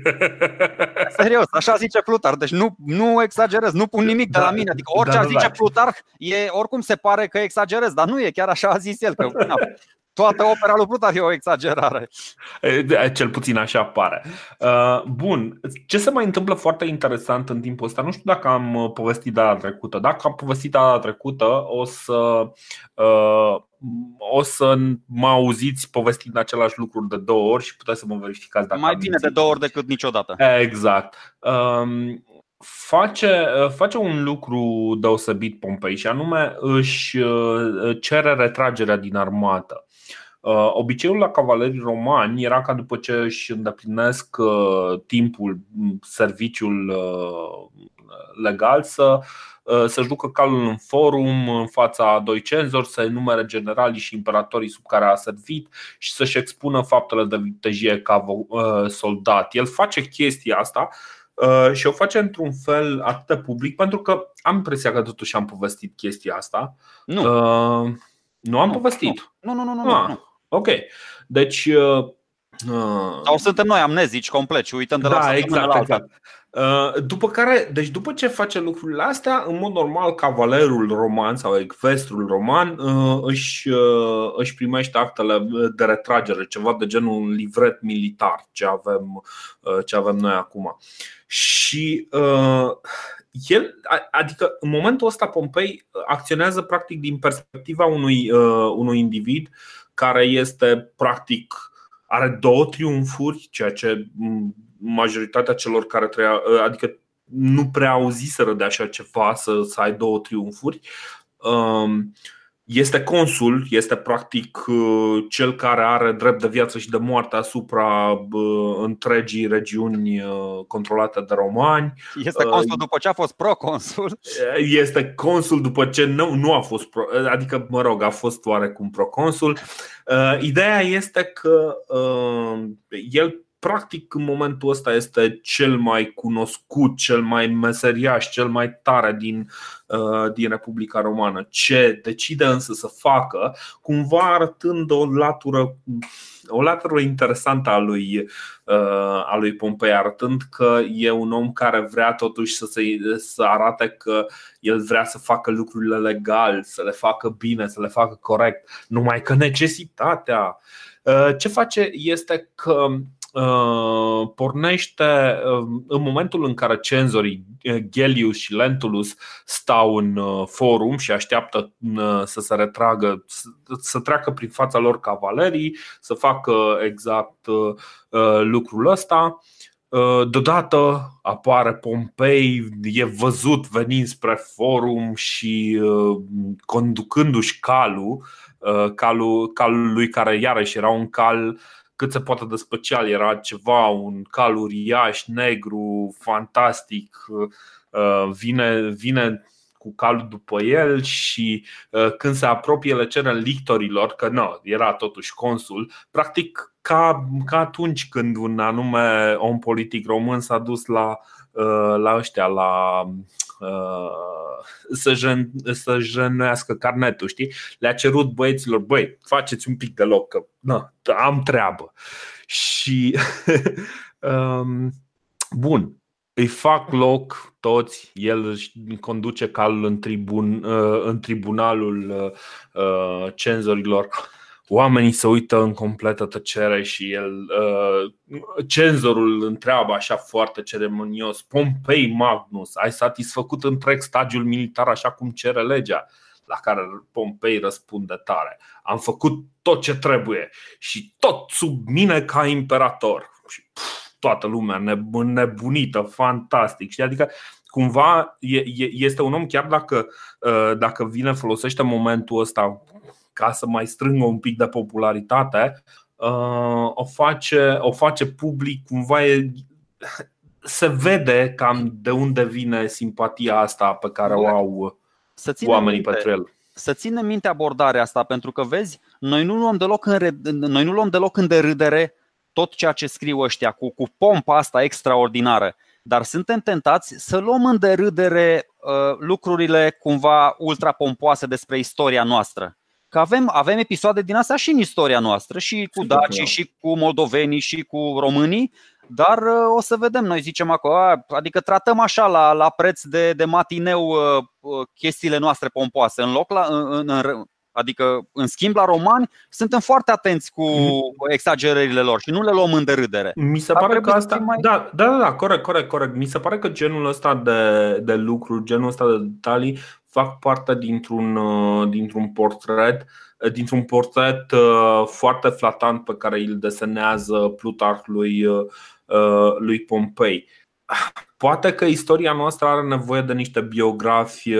Serios, așa zice Plutar, deci nu, nu exagerez, nu pun nimic de la da, mine. Adică orice da, zice da. Plutar, e, oricum se pare că exagerez, dar nu e, chiar așa a zis el. Că, na, toată opera lui Plutar e o exagerare. Cel puțin așa pare. Bun, ce se mai întâmplă foarte interesant în timpul ăsta? Nu știu dacă am uh, povestit data trecută. Dacă am povestit data trecută, o să o să mă auziți povestind același lucruri de două ori și puteți să mă verificați dacă Mai bine de două ori decât niciodată. Exact. Um, face, face un lucru deosebit Pompei și anume își uh, cere retragerea din armată. Uh, obiceiul la cavalerii romani era ca după ce își îndeplinesc uh, timpul, serviciul legal să să-și ducă calul în forum în fața a doi cenzori, să enumere generalii și imperatorii sub care a servit și să-și expună faptele de vitejie ca soldat. El face chestia asta și o face într-un fel atât de public, pentru că am impresia că totuși am povestit chestia asta. Nu. Uh, nu am nu, povestit. Nu, nu, nu, nu. Ah, nu. Ok. Deci. Uh, Sau suntem noi amnezici complet și uităm de la da, exact, la alta. Exact. Uh, după care, deci după ce face lucrurile astea, în mod normal, cavalerul roman sau ecvestrul roman uh, își, uh, își primește actele de retragere, ceva de genul un livret militar, ce avem, ce avem noi acum. Și el, adică în momentul ăsta Pompei acționează practic din perspectiva unui, unui individ care este practic are două triumfuri, ceea ce majoritatea celor care trăia, adică nu prea auziseră de așa ceva să, să ai două triumfuri. Um, este consul, este practic uh, cel care are drept de viață și de moarte asupra uh, întregii regiuni uh, controlate de romani. Este consul după ce a fost proconsul. Este consul după ce nu, nu a fost pro, adică, mă rog, a fost oarecum proconsul. Ideea este că el practic în momentul ăsta este cel mai cunoscut, cel mai meseriaș, cel mai tare din, uh, din Republica Romană. Ce decide însă să facă, cumva arătând o latură o latură interesantă a lui, uh, a lui Pompei, arătând că e un om care vrea totuși să, se, să arate că el vrea să facă lucrurile legal, să le facă bine, să le facă corect, numai că necesitatea. Uh, ce face este că Uh, pornește uh, în momentul în care cenzorii uh, Gellius și Lentulus stau în forum și așteaptă să se retragă, să treacă prin fața lor cavalerii, să facă exact lucrul ăsta. Deodată apare Pompei, e văzut venind spre forum și conducându-și calul, calul, calul lui care iarăși era un cal cât se poate de special. Era ceva, un cal uriaș, negru, fantastic. Uh, vine, vine cu calul după el și uh, când se apropie le cere lictorilor că nu, era totuși consul, practic ca, ca atunci când un anume om politic român s-a dus la, uh, la ăștia, la să, jen, să jenuiască carnetul, știi? Le-a cerut băieților, băi, faceți un pic de loc, că na, am treabă. Și um, bun, îi fac loc toți, el își conduce calul în, tribun, uh, în tribunalul uh, cenzorilor oamenii se uită în completă tăcere și el, uh, cenzorul întreabă așa foarte ceremonios Pompei Magnus, ai satisfăcut întreg stagiul militar așa cum cere legea? La care Pompei răspunde tare Am făcut tot ce trebuie și tot sub mine ca imperator Și pf, toată lumea nebunită, fantastic și Adică cumva este un om chiar dacă, uh, dacă vine folosește momentul ăsta ca să mai strângă un pic de popularitate, uh, o face, o face public, cumva e, se vede cam de unde vine simpatia asta pe care o au să oamenii minte, pentru el. Să ținem minte abordarea asta, pentru că vezi, noi nu luăm deloc în, noi nu luăm deloc în derâdere tot ceea ce scriu ăștia cu, cu pompa asta extraordinară. Dar suntem tentați să luăm în derâdere uh, lucrurile cumva ultra pompoase despre istoria noastră. Că avem, avem episoade din asta și în istoria noastră, și cu dacii, și cu moldovenii, și cu românii, dar uh, o să vedem, noi zicem acolo, adică tratăm așa la, la preț de, de matineu uh, uh, chestiile noastre pompoase, în loc la, în, în, Adică, în schimb, la romani suntem foarte atenți cu mhm. exagerările lor și nu le luăm în derâdere. Mi se pare că asta. Mai... Da, da, da, corect, corect, corect. Mi se pare că genul ăsta de, de lucruri, genul ăsta de detalii fac parte dintr-un, uh, dintr-un portret uh, dintr-un portret uh, foarte flatant pe care îl desenează Plutarh lui, lui Pompei. Poate că istoria noastră are nevoie de niște biografi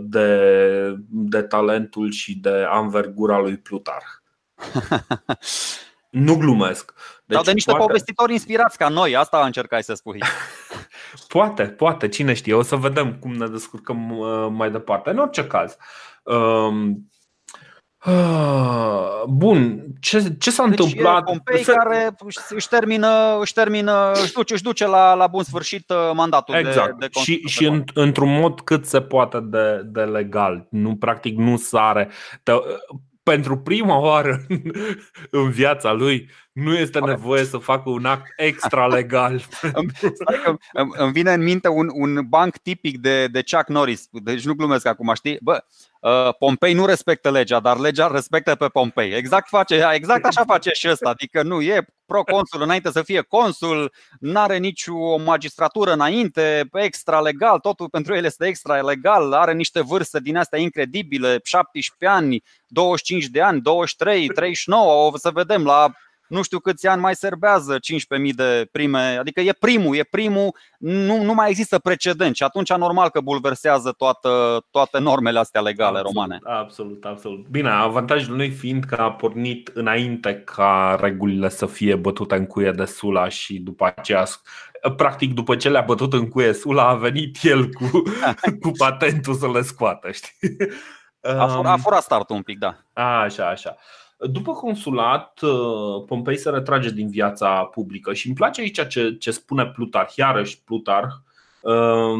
de, de talentul și de anvergura lui Plutarh. nu glumesc. Deci Sau de niște poate... povestitori inspirați ca noi, asta încercai să spui. Poate, poate, cine știe, o să vedem cum ne descurcăm uh, mai departe. În orice caz. Um, uh, bun, ce, ce s-a deci întâmplat? Pompei să... care își termină, își termină, își duce, își duce la, la bun sfârșit uh, mandatul exact. de, de Și, și în, într-un mod cât se poate de, de legal. Nu, practic, nu sare. Te, pentru prima oară în viața lui nu este nevoie să facă un act extra legal. Îmi vine în minte un, un banc tipic de, de Chuck Norris, deci nu glumesc acum, știi? Bă, uh, Pompei nu respectă legea, dar legea respectă pe Pompei. Exact, face, exact așa face și ăsta, adică nu e proconsul înainte să fie consul, nu are nici o magistratură înainte, extra legal, totul pentru el este extra legal, are niște vârste din astea incredibile, 17 ani, 25 de ani, 23, 39, o să vedem la nu știu câți ani mai serbează 15.000 de prime, adică e primul, e primul, nu, nu mai există precedent și atunci normal că bulversează toată, toate normele astea legale absolut, romane. Absolut, absolut. Bine, avantajul lui fiind că a pornit înainte ca regulile să fie bătute în cuie de Sula și după aceea practic după ce le-a bătut în cuie Sula a venit el cu, cu patentul să le scoată, știi? A, fur, a furat startul un pic, da. Așa, așa. După consulat, uh, Pompei se retrage din viața publică și îmi place aici ce, ce spune Plutarh, iarăși Plutarh, uh,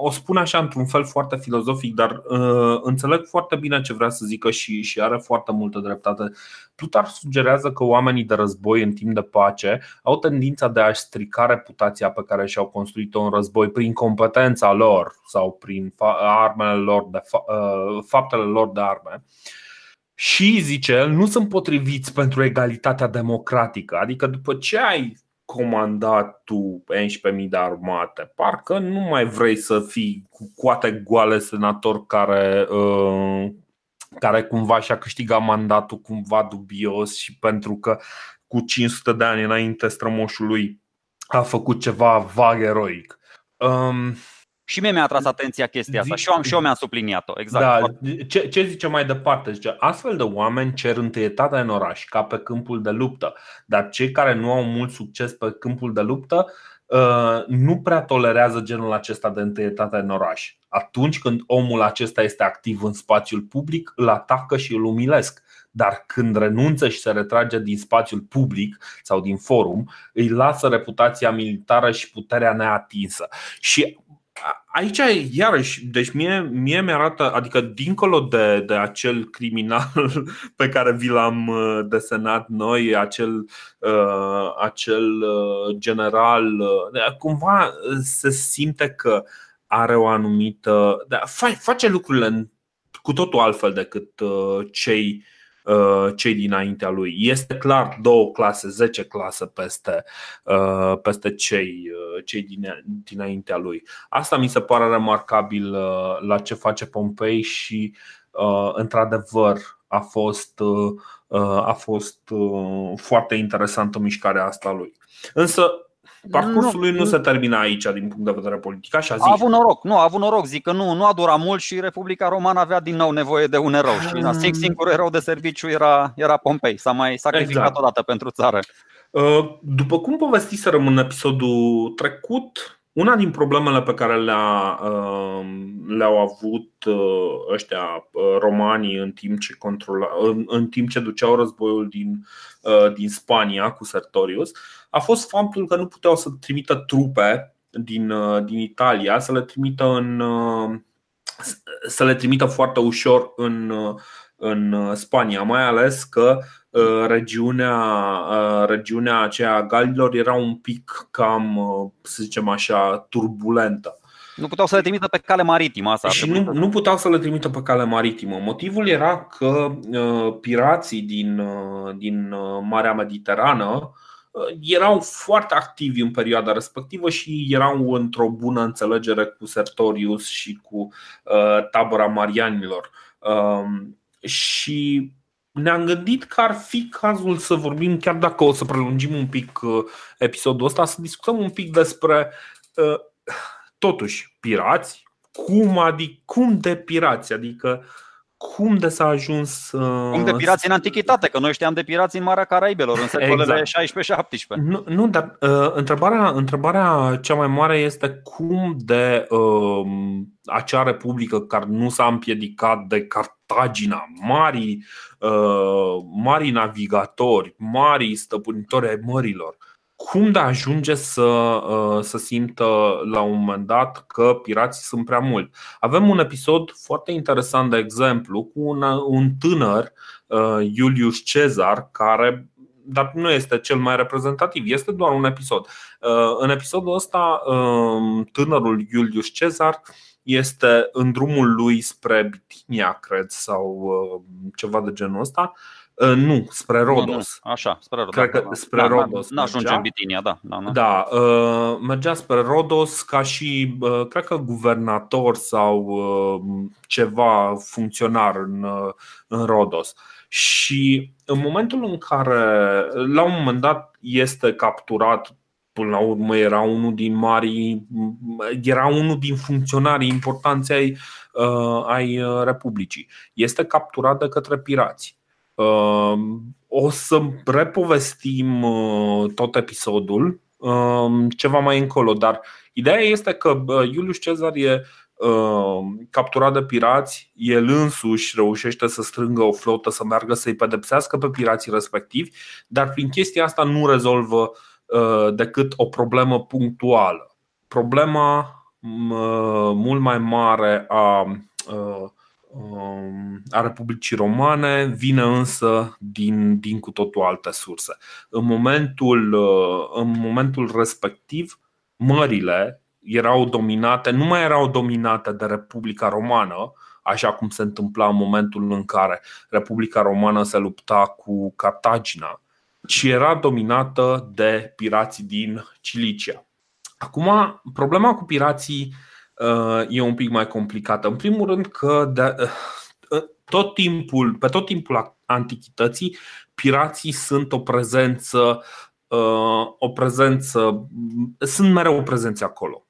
o spune așa într-un fel foarte filozofic, dar uh, înțeleg foarte bine ce vrea să zică și, și are foarte multă dreptate. Plutarh sugerează că oamenii de război în timp de pace au tendința de a-și strica reputația pe care și-au construit-o în război prin competența lor sau prin armele lor de faptele lor de arme și, zice el, nu sunt potriviți pentru egalitatea democratică. Adică după ce ai comandat tu 11.000 de armate, parcă nu mai vrei să fii cu coate goale senator care, uh, care cumva și-a câștigat mandatul cumva dubios și pentru că cu 500 de ani înainte strămoșului a făcut ceva vag eroic. Um, și mie mi-a atras atenția chestia asta și eu, am, și eu mi-am subliniat-o. Exact. Da. Ce, ce zice mai departe? Zice, astfel de oameni cer întâietate în oraș, ca pe câmpul de luptă, dar cei care nu au mult succes pe câmpul de luptă uh, nu prea tolerează genul acesta de întâietate în oraș. Atunci când omul acesta este activ în spațiul public, îl atacă și îl umilesc dar când renunță și se retrage din spațiul public sau din forum, îi lasă reputația militară și puterea neatinsă. Și aici, iarăși, deci mie, mie mi-arată, adică dincolo de, de acel criminal pe care vi l-am uh, desenat noi, acel, uh, acel uh, general, uh, cumva se simte că are o anumită. Da, face lucrurile cu totul altfel decât uh, cei uh, Uh, cei dinaintea lui. Este clar două clase, 10 clase peste, uh, peste cei, uh, cei din, dinaintea lui. Asta mi se pare remarcabil la ce face Pompei și într-adevăr a fost, a fost foarte interesantă mișcarea asta lui. Însă Parcursul lui nu, nu se termina aici din punct de vedere politic, așa zic. A avut noroc, nu, a avut noroc, zic că nu, nu a durat mult și Republica Romană avea din nou nevoie de un erou și na, singurul erou de serviciu era, era Pompei, s-a mai sacrificat exact. odată pentru țară. Uh, după cum povestiserăm în episodul trecut, una din problemele pe care le-a, uh, le-au avut uh, ăștia romanii în timp ce, controla, în timp ce duceau războiul din, din Spania cu Sertorius a fost faptul că nu puteau să trimită trupe din, uh, din Italia, să le trimită în uh, să le trimită foarte ușor în, uh, în Spania, mai ales că regiunea, regiunea aceea a Galilor era un pic cam, să zicem așa, turbulentă. Nu puteau să le trimită pe cale maritimă asta. Și nu, nu puteau să le trimită pe cale maritimă. Motivul era că uh, pirații din, uh, din Marea Mediterană Uh, erau foarte activi în perioada respectivă și erau într-o bună înțelegere cu Sertorius și cu uh, tabăra Marianilor. Um, și ne-am gândit că ar fi cazul să vorbim, chiar dacă o să prelungim un pic uh, episodul ăsta, să discutăm un pic despre, totuși, pirați, cum, adică, cum de pirați, adică cum de s-a ajuns. Uh... Cum de pirați în antichitate, că noi știam de pirați în Marea Caraibelor, în secolele exact. 16-17. Nu, nu dar uh, întrebarea, întrebarea cea mai mare este cum de uh, acea republică care nu s-a împiedicat de Cartagina, mari, uh, mari navigatori, mari stăpânitori ai mărilor, cum de ajunge să, uh, să simtă la un moment dat că pirații sunt prea mult. Avem un episod foarte interesant, de exemplu, cu un, un tânăr, uh, Iulius Cezar, care dar nu este cel mai reprezentativ, este doar un episod. Uh, în episodul ăsta, um, tânărul Iulius Cezar este în drumul lui spre Bitinia, cred, sau ceva de genul ăsta Uh, nu, spre Rodos. Nu, nu. Așa, spre Rodos. Cred că da, spre da, Rodos. Nu ajunge în Bitinia, da. Da, da. da uh, mergea spre Rodos ca și, uh, cred că guvernator sau ceva funcționar în, în Rodos. Și în momentul în care, la un moment dat, este capturat până la urmă era unul din mari, era unul din funcționarii importanți ai, uh, ai Republicii. Este capturat de către pirați. Uh, o să repovestim uh, tot episodul uh, ceva mai încolo, dar ideea este că uh, Iulius Cezar e uh, capturat de pirați, el însuși reușește să strângă o flotă, să meargă să-i pedepsească pe pirații respectivi, dar prin chestia asta nu rezolvă uh, Uh, decât o problemă punctuală. Problema uh, mult mai mare a, uh, um, a Republicii Romane vine însă din, din cu totul alte surse. În momentul, în momentul respectiv, mările erau dominate, nu mai erau dominate de Republica Romană, așa cum se întâmpla în momentul în care Republica Romană se lupta cu Cartagina, ci era dominată de pirații din Cilicia. Acum, problema cu pirații uh, e un pic mai complicată. În primul rând că de, uh, tot timpul, pe tot timpul antichității, pirații sunt o prezență, uh, o prezență, sunt mereu o prezență acolo.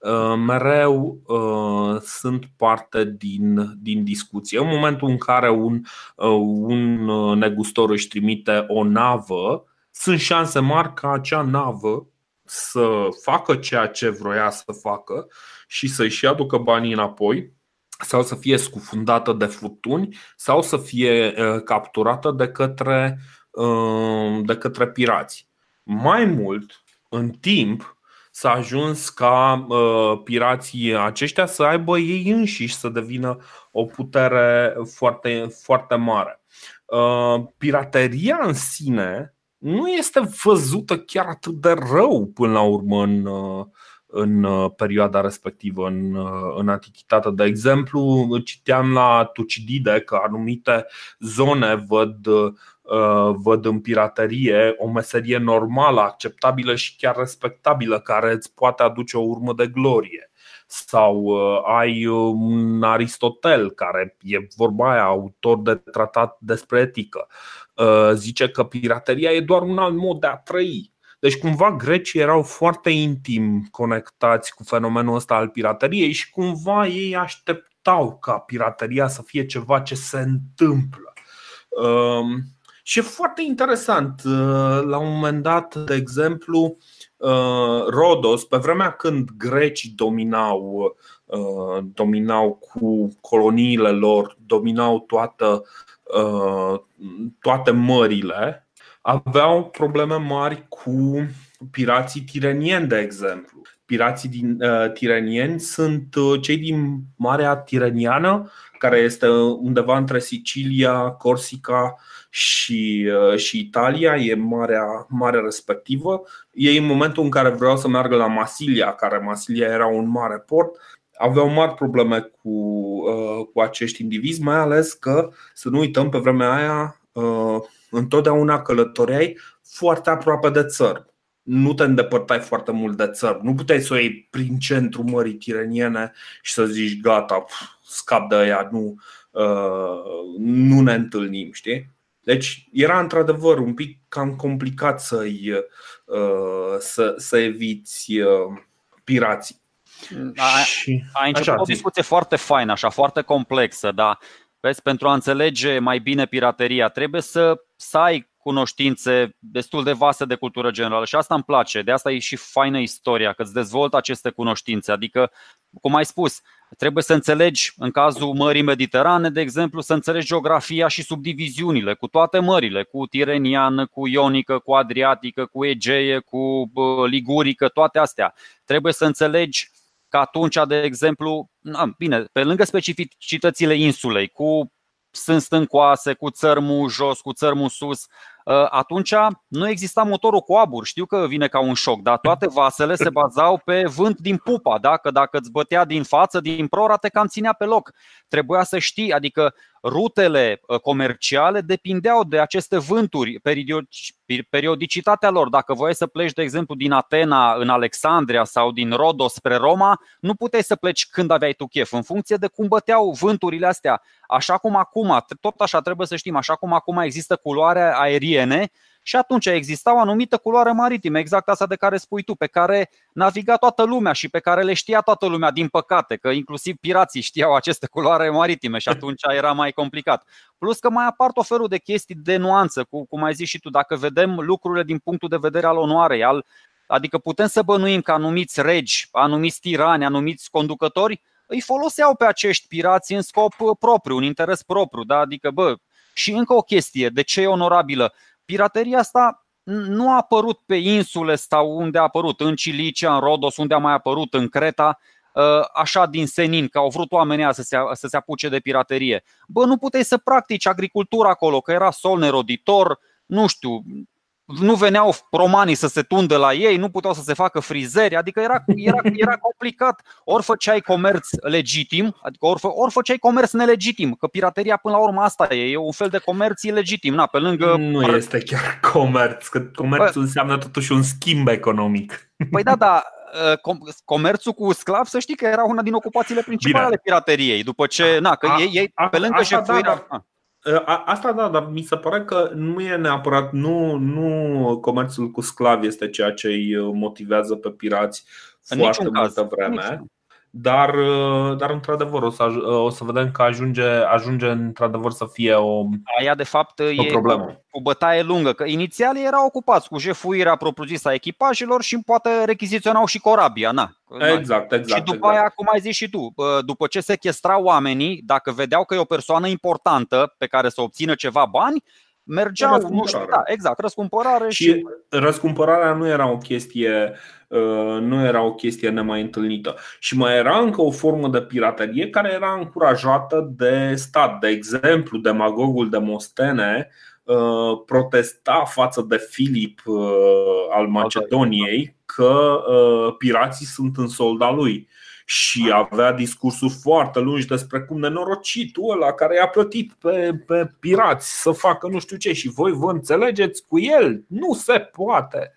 Uh, mereu uh, sunt parte din, din discuție. În momentul în care un, uh, un negustor își trimite o navă, sunt șanse mari ca acea navă să facă ceea ce vroia să facă și să-și aducă banii înapoi sau să fie scufundată de furtuni sau să fie capturată de către, de către pirați. Mai mult, în timp, s-a ajuns ca uh, pirații aceștia să aibă ei înșiși să devină o putere foarte, foarte mare. Uh, pirateria în sine nu este văzută chiar atât de rău până la urmă în, uh, în uh, perioada respectivă, în, uh, în antichitate. De exemplu, citeam la Tucidide că anumite zone văd Uh, văd în piraterie o meserie normală, acceptabilă și chiar respectabilă, care îți poate aduce o urmă de glorie. Sau uh, ai un Aristotel, care e vorba aia, autor de tratat despre etică, uh, zice că pirateria e doar un alt mod de a trăi. Deci cumva grecii erau foarte intim conectați cu fenomenul ăsta al pirateriei și cumva ei așteptau ca pirateria să fie ceva ce se întâmplă. Um, și e foarte interesant. Uh, la un moment dat, de exemplu, uh, Rodos, pe vremea când grecii dominau, uh, dominau cu coloniile lor, dominau toată, toate mările, aveau probleme mari cu pirații tirenieni, de exemplu. Pirații din, uh, tirenieni sunt cei din Marea Tireniană, care este undeva între Sicilia, Corsica și, uh, și Italia, e marea, marea respectivă. Ei în momentul în care vreau să meargă la Masilia, care Masilia era un mare port, aveau mari probleme cu, uh, cu acești indivizi, mai ales că, să nu uităm, pe vremea aia uh, întotdeauna călătoreai foarte aproape de țări. Nu te îndepărtai foarte mult de țări. Nu puteai să o iei prin centrul mării tireniene și să zici gata, scap de aia, nu, nu ne întâlnim, știi? Deci era într-adevăr un pic cam complicat să-i, uh, să, să eviți uh, pirații. A, a început așa, o discuție zi. foarte faină, așa, foarte complexă, dar vezi, pentru a înțelege mai bine pirateria trebuie să, să ai cunoștințe destul de vaste de cultură generală și asta îmi place. De asta e și faină istoria, că îți dezvoltă aceste cunoștințe. Adică, cum ai spus, Trebuie să înțelegi, în cazul Mării Mediterane, de exemplu, să înțelegi geografia și subdiviziunile cu toate mările, cu Tireniană, cu Ionică, cu Adriatică, cu Egee, cu Ligurică, toate astea. Trebuie să înțelegi că atunci, de exemplu, na, bine, pe lângă specificitățile insulei, cu sunt stâncoase, cu țărmul jos, cu țărmul sus, ă, atunci nu exista motorul cu abur. Știu că vine ca un șoc, dar toate vasele se bazau pe vânt din pupa, da? că dacă îți bătea din față, din prora, te cam ținea pe loc. Trebuia să știi, adică rutele comerciale depindeau de aceste vânturi, periodicitatea lor. Dacă voiai să pleci, de exemplu, din Atena în Alexandria sau din Rodos spre Roma, nu puteai să pleci când aveai tu chef, în funcție de cum băteau vânturile astea. Așa cum acum, tot așa trebuie să știm, așa cum acum există culoare aeriene, și atunci exista o anumită culoare maritimă, exact asta de care spui tu, pe care naviga toată lumea și pe care le știa toată lumea, din păcate, că inclusiv pirații știau aceste culoare maritime și atunci era mai complicat. Plus că mai apar o felul de chestii de nuanță, cu, cum ai zis și tu, dacă vedem lucrurile din punctul de vedere al onoarei, al, adică putem să bănuim că anumiți regi, anumiți tirani, anumiți conducători îi foloseau pe acești pirați în scop propriu, în interes propriu, da? adică bă, și încă o chestie, de ce e onorabilă? Pirateria asta nu a apărut pe insule sau unde a apărut, în Cilicia, în Rodos, unde a mai apărut, în Creta, ă, așa din senin, că au vrut oamenii să se, să se apuce de piraterie. Bă, nu puteai să practici agricultura acolo, că era sol neroditor, nu știu, nu veneau romanii să se tundă la ei, nu puteau să se facă frizeri, adică era, era, era complicat. Ori făceai comerț legitim, adică ori, fă, ori făceai comerț nelegitim, că pirateria până la urmă asta e, e un fel de comerț ilegitim. Na, pe lângă... Nu este chiar comerț, că comerțul Bă... înseamnă totuși un schimb economic. Păi da, da, ă, comerțul cu sclav, să știi că era una din ocupațiile principale Bine. ale pirateriei. După ce, na, că a, ei, ei pe lângă șefuirea... Da, Ă, asta da, dar mi se pare că nu e neapărat, nu, nu comerțul cu sclavi este ceea ce îi motivează pe pirați în foarte multă caz. vreme. Dar, uh, dar într-adevăr o să, uh, o să vedem că ajunge, ajunge într-adevăr să fie o, Aia de fapt o e problemă. Cu, cu bătaie lungă, că inițial erau ocupați cu jefuirea propriu-zisă a echipajelor și poate rechiziționau și corabia. Na. Exact, exact. Și după exact. aia, cum ai zis și tu, după ce sechestrau oamenii, dacă vedeau că e o persoană importantă pe care să obțină ceva bani, mergeau, nu știu, da, exact, răscumpărare și, și răscumpărarea nu era o chestie uh, nu era o chestie nemai întâlnită. Și mai era încă o formă de piraterie care era încurajată de stat. De exemplu, demagogul de Mostene uh, protesta față de Filip uh, al Macedoniei că pirații sunt în solda lui și avea discursuri foarte lungi despre cum nenorocitul ăla care i-a plătit pe, pe pirați să facă nu știu ce și voi vă înțelegeți cu el. Nu se poate.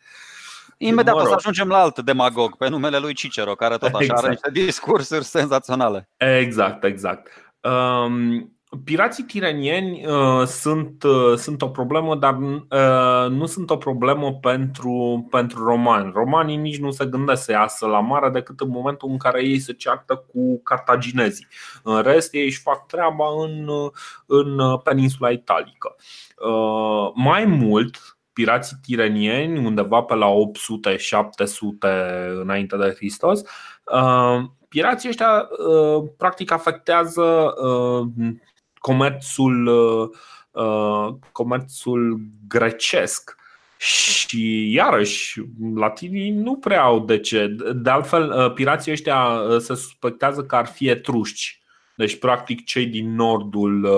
Imediat mă rog. o să ajungem la alt demagog pe numele lui Cicero, care tot așa exact. are niște discursuri senzaționale. Exact, exact. Um, Pirații tirenieni uh, sunt, uh, sunt o problemă, dar uh, nu sunt o problemă pentru, pentru romani. Romanii nici nu se gândesc să iasă la mare decât în momentul în care ei se ceartă cu cartaginezii. În rest, ei își fac treaba în, în peninsula italică. Uh, mai mult, pirații tirenieni, undeva pe la 800-700 înainte de Hristos, uh, pirații ăștia uh, practic afectează comerțul, uh, comerțul grecesc. Și iarăși, latinii nu prea au de ce. De altfel, uh, pirații ăștia uh, se suspectează că ar fi etrușci. Deci, practic, cei din nordul,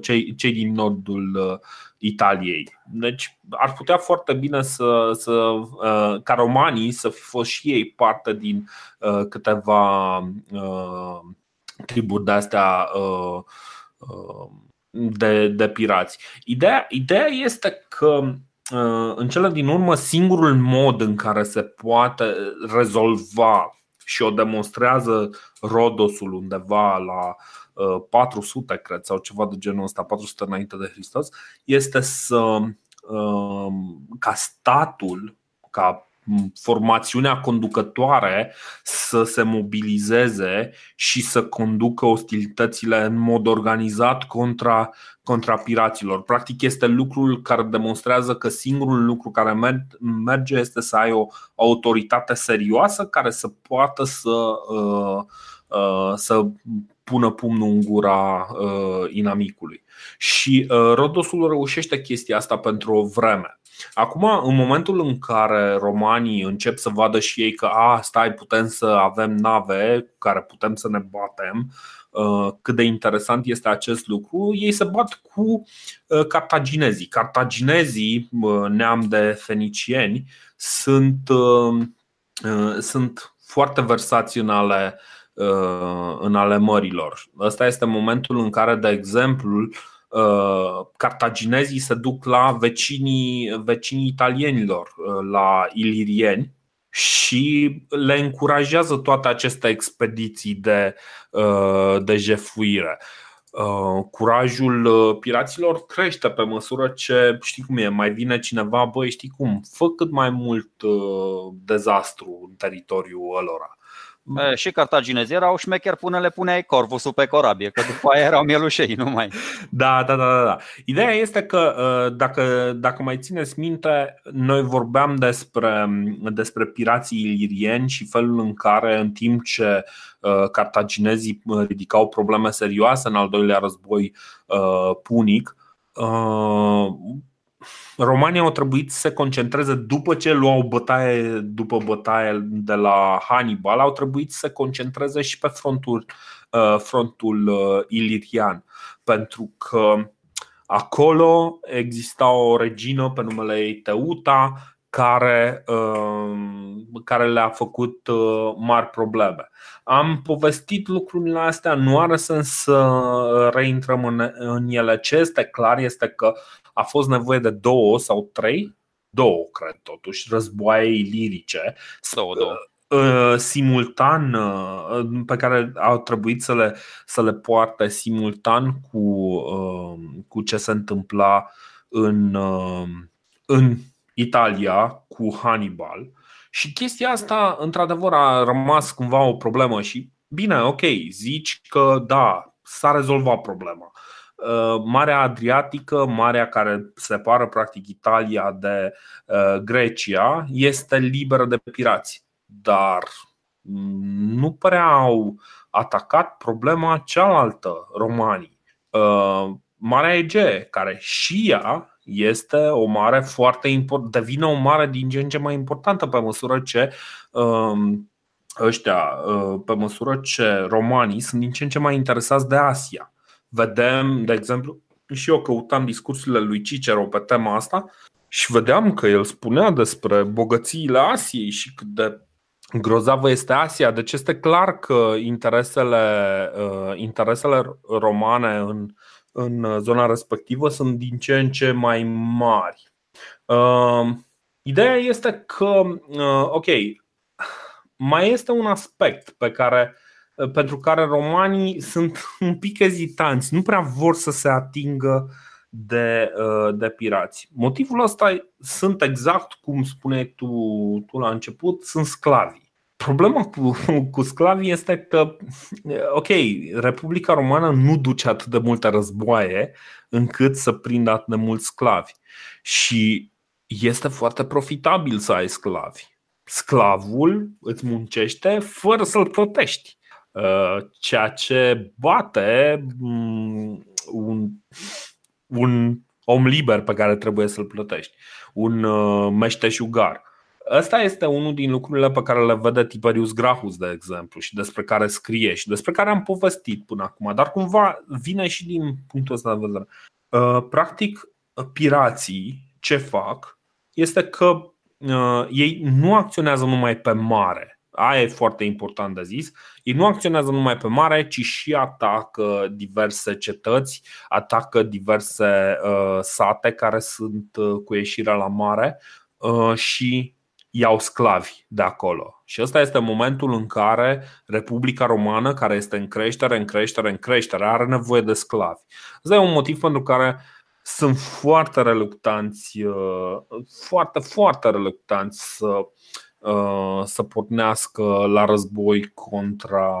cei, cei din nordul Italiei. Deci, ar putea foarte bine să, să ca romanii să fi fost și ei parte din câteva triburi de astea de, de pirați. Ideea, ideea este că uh, în cele din urmă singurul mod în care se poate rezolva și o demonstrează Rodosul undeva la 400, uh, cred, sau ceva de genul ăsta, 400 înainte de Hristos, este să uh, ca statul, ca formațiunea conducătoare să se mobilizeze și să conducă ostilitățile în mod organizat contra, contra piraților. Practic este lucrul care demonstrează că singurul lucru care merge este să ai o autoritate serioasă care să poată să, uh, uh, să pună pumnul în gura uh, inamicului. Și Rodosul reușește chestia asta pentru o vreme. Acum, în momentul în care romanii încep să vadă și ei că a, stai, putem să avem nave cu care putem să ne batem, uh, cât de interesant este acest lucru, ei se bat cu uh, cartaginezii. Cartaginezii, uh, neam de fenicieni, sunt, sunt foarte versați în ale în ale mărilor. Ăsta este momentul în care, de exemplu, cartaginezii se duc la vecinii, vecinii italienilor, la ilirieni, și le încurajează toate aceste expediții de, de jefuire. Uh, curajul uh, piraților crește pe măsură ce, știi cum e, mai vine cineva, băi, știi cum, fă cât mai mult uh, dezastru în teritoriul ălora. E, și cartaginezii erau șmecher până le puneai corvusul pe corabie, că după aia erau mielușei numai. Da, da, da, da. Ideea este că dacă, dacă mai țineți minte, noi vorbeam despre, despre pirații ilirieni și felul în care în timp ce cartaginezii ridicau probleme serioase în al doilea război punic, Romanii au trebuit să se concentreze după ce luau bătaie după bătaie de la Hannibal, au trebuit să se concentreze și pe frontul, uh, frontul uh, ilirian, pentru că acolo exista o regină pe numele ei Teuta care, uh, care le-a făcut mari probleme. Am povestit lucrurile astea, nu are sens să reintrăm în, în ele. Ce este clar este că a fost nevoie de două sau trei, două, cred totuși, războaie lirice. Două, două uh, simultan uh, pe care au trebuit să le, să le poarte simultan cu, uh, cu ce se întâmpla în, în Italia cu Hannibal. Și chestia asta, într-adevăr, a rămas cumva o problemă și bine, ok, zici că da, s-a rezolvat problema. Uh, Marea Adriatică, marea care separă practic Italia de uh, Grecia, este liberă de pirați, dar nu prea au atacat problema cealaltă, romanii. Uh, marea Ege, care și ea este o mare foarte importantă, devine o mare din ce în ce mai importantă pe măsură ce um, ăștia, pe măsură ce romanii sunt din ce în ce mai interesați de Asia vedem, de exemplu, și eu căutam discursurile lui Cicero pe tema asta și vedeam că el spunea despre bogățiile Asiei și cât de grozavă este Asia. Deci este clar că interesele, uh, interesele romane în, în zona respectivă sunt din ce în ce mai mari. Uh, ideea este că, uh, ok, mai este un aspect pe care pentru care romanii sunt un pic ezitanți, nu prea vor să se atingă de, uh, de pirați. Motivul ăsta sunt exact cum spuneai tu, tu la început, sunt sclavi. Problema cu, cu sclavii este că, ok, Republica Romană nu duce atât de multe războaie încât să prindă atât de mulți sclavi. Și este foarte profitabil să ai sclavi. Sclavul îți muncește fără să-l plătești. Uh, ceea ce bate mm, un, un om liber pe care trebuie să-l plătești, un uh, meșteșugar. Ăsta este unul din lucrurile pe care le vede Tiberius Grahus, de exemplu, și despre care scrie și despre care am povestit până acum, dar cumva vine și din punctul ăsta de vedere. Uh, practic, pirații ce fac este că ei nu acționează numai pe mare, Aia e foarte important de zis. Ei nu acționează numai pe mare, ci și atacă diverse cetăți, atacă diverse uh, sate care sunt uh, cu ieșirea la mare uh, și iau sclavi de acolo. Și ăsta este momentul în care Republica Romană, care este în creștere, în creștere, în creștere, are nevoie de sclavi. Ăsta e un motiv pentru care sunt foarte reluctanți, uh, foarte, foarte reluctanți să Uh, să pornească la război contra,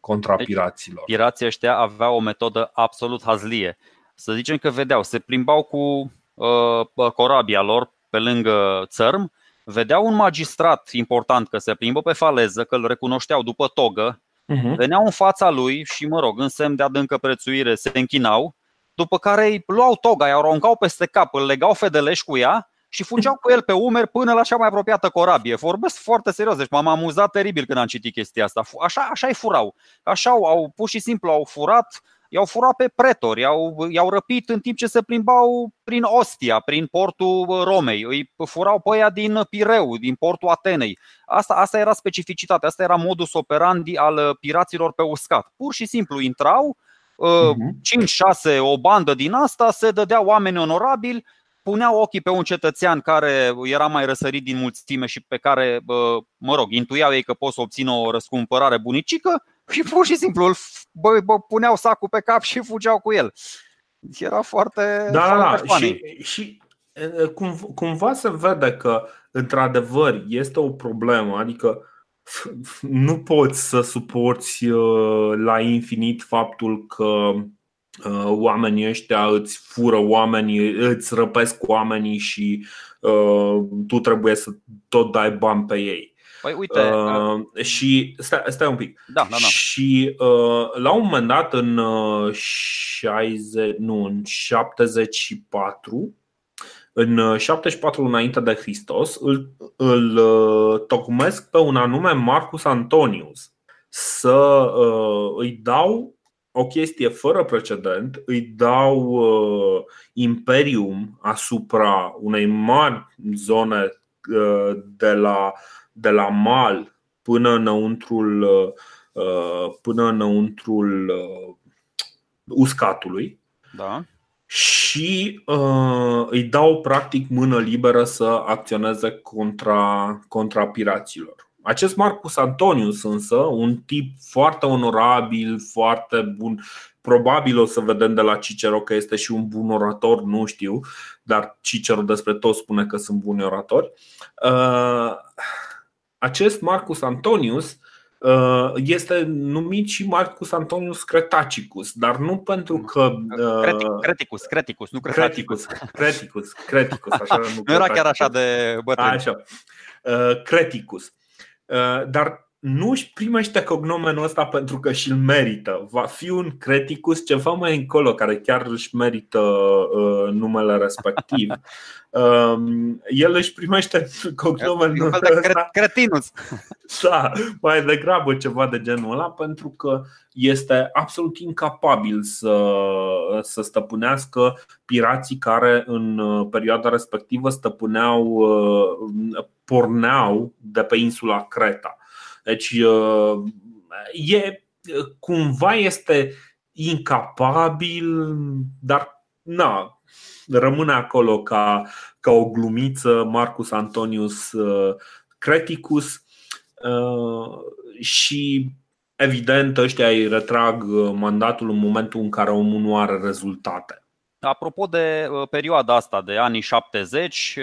contra deci, piraților. Pirații ăștia aveau o metodă absolut hazlie. Să zicem că vedeau, se plimbau cu uh, corabia lor pe lângă țărm, vedeau un magistrat important că se plimbă pe faleză, că îl recunoșteau după togă, uh-huh. veneau în fața lui și, mă rog, în semn de adâncă prețuire se închinau, după care îi luau toga, i-au aruncau peste cap, îl legau fedeleș cu ea și fugeau cu el pe umeri până la cea mai apropiată corabie. Vorbesc foarte serios, deci m-am amuzat teribil când am citit chestia asta. Așa, așa îi furau. Așa au, au pur și simplu au furat, i-au furat pe pretori, i-au, i-au răpit în timp ce se plimbau prin Ostia, prin portul Romei, îi furau pe aia din Pireu, din portul Atenei. Asta, asta era specificitatea, asta era modus operandi al piraților pe uscat. Pur și simplu intrau, uh-huh. 5-6, o bandă din asta, se dădeau oameni onorabili, puneau ochii pe un cetățean care era mai răsărit din mulțime și pe care, mă rog, intuiau ei că pot să obțină o răscumpărare bunicică și pur și simplu îl bă, bă, puneau sacul pe cap și fugeau cu el. Era foarte. Da, da foarte da. Și, și cum, cumva se vede că, într-adevăr, este o problemă. Adică nu poți să suporți la infinit faptul că oamenii ăștia îți fură oamenii, îți răpesc oamenii și uh, tu trebuie să tot dai bani pe ei. Păi uite. Uh, și stai, stai un pic. Da, da, da. Și uh, la un moment dat în uh, 60, nu, în 74 în 74 înainte de Hristos îl, îl uh, tocmesc pe un anume Marcus Antonius să uh, îi dau o chestie fără precedent, îi dau uh, imperium asupra unei mari zone uh, de la de la mal până înăuntrul, uh, până înăuntrul uh, uscatului. Da. Și uh, îi dau practic mână liberă să acționeze contra, contra piraților. Acest Marcus Antonius însă, un tip foarte onorabil, foarte bun, probabil o să vedem de la Cicero că este și un bun orator, nu știu, dar Cicero despre toți spune că sunt buni oratori. Uh, acest Marcus Antonius uh, este numit și Marcus Antonius Cretacicus, dar nu pentru că. Uh, Creticus, Creticus, nu Creticus. Creticus, Creticus, așa nu, nu era chiar așa de bătrân. Așa. Uh, Creticus. Dar nu își primește cognomenul ăsta pentru că și-l merită. Va fi un Creticus ceva mai încolo care chiar își merită uh, numele respectiv. Uh, el își primește cognomenul ăsta. Cretinus. Da, mai degrabă ceva de genul ăla pentru că este absolut incapabil să, să stăpânească pirații care în uh, perioada respectivă stăpâneau, uh, porneau de pe insula Creta. Deci uh, e, cumva este incapabil, dar na, rămâne acolo ca, ca o glumiță Marcus Antonius uh, Creticus uh, și evident ăștia îi retrag mandatul în momentul în care omul nu are rezultate. Apropo de perioada asta de anii 70,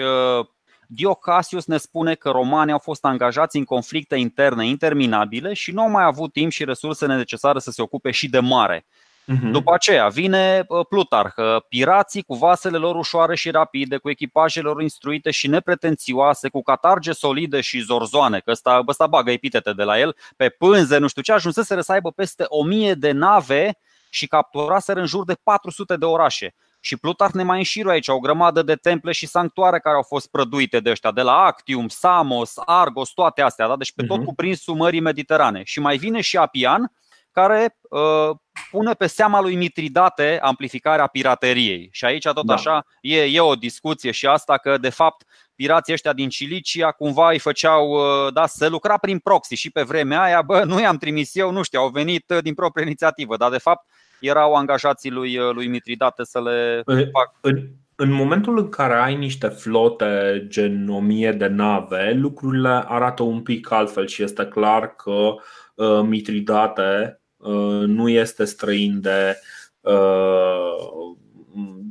Dio Cassius ne spune că romanii au fost angajați în conflicte interne interminabile și nu au mai avut timp și resursele necesare să se ocupe și de mare. Uh-huh. După aceea vine Plutarh, pirații cu vasele lor ușoare și rapide, cu echipajele lor instruite și nepretențioase, cu catarge solide și zorzoane, că ăsta, ăsta bagă epitete de la el, pe pânze, nu știu ce, ajunseseră să aibă peste o mie de nave și capturaseră în jur de 400 de orașe. Și Plutarh ne mai înșiruie aici o grămadă de temple și sanctuare care au fost prăduite de ăștia, de la Actium, Samos, Argos, toate astea, da? deci pe tot mhm. cuprinsul Mării Mediterane. Și mai vine și Apian, care uh, pune pe seama lui Mitridate amplificarea pirateriei. Și aici tot da. așa e, e o discuție și asta că de fapt pirații ăștia din Cilicia cumva îi făceau, uh, da, să lucra prin proxy și pe vremea aia, bă, nu i-am trimis eu, nu știu, au venit uh, din proprie inițiativă, dar de fapt erau angajații lui, uh, lui Mitridate să le facă. În, în momentul în care ai niște flote gen 1000 de nave, lucrurile arată un pic altfel și este clar că uh, Mitridate uh, nu este străin de, uh,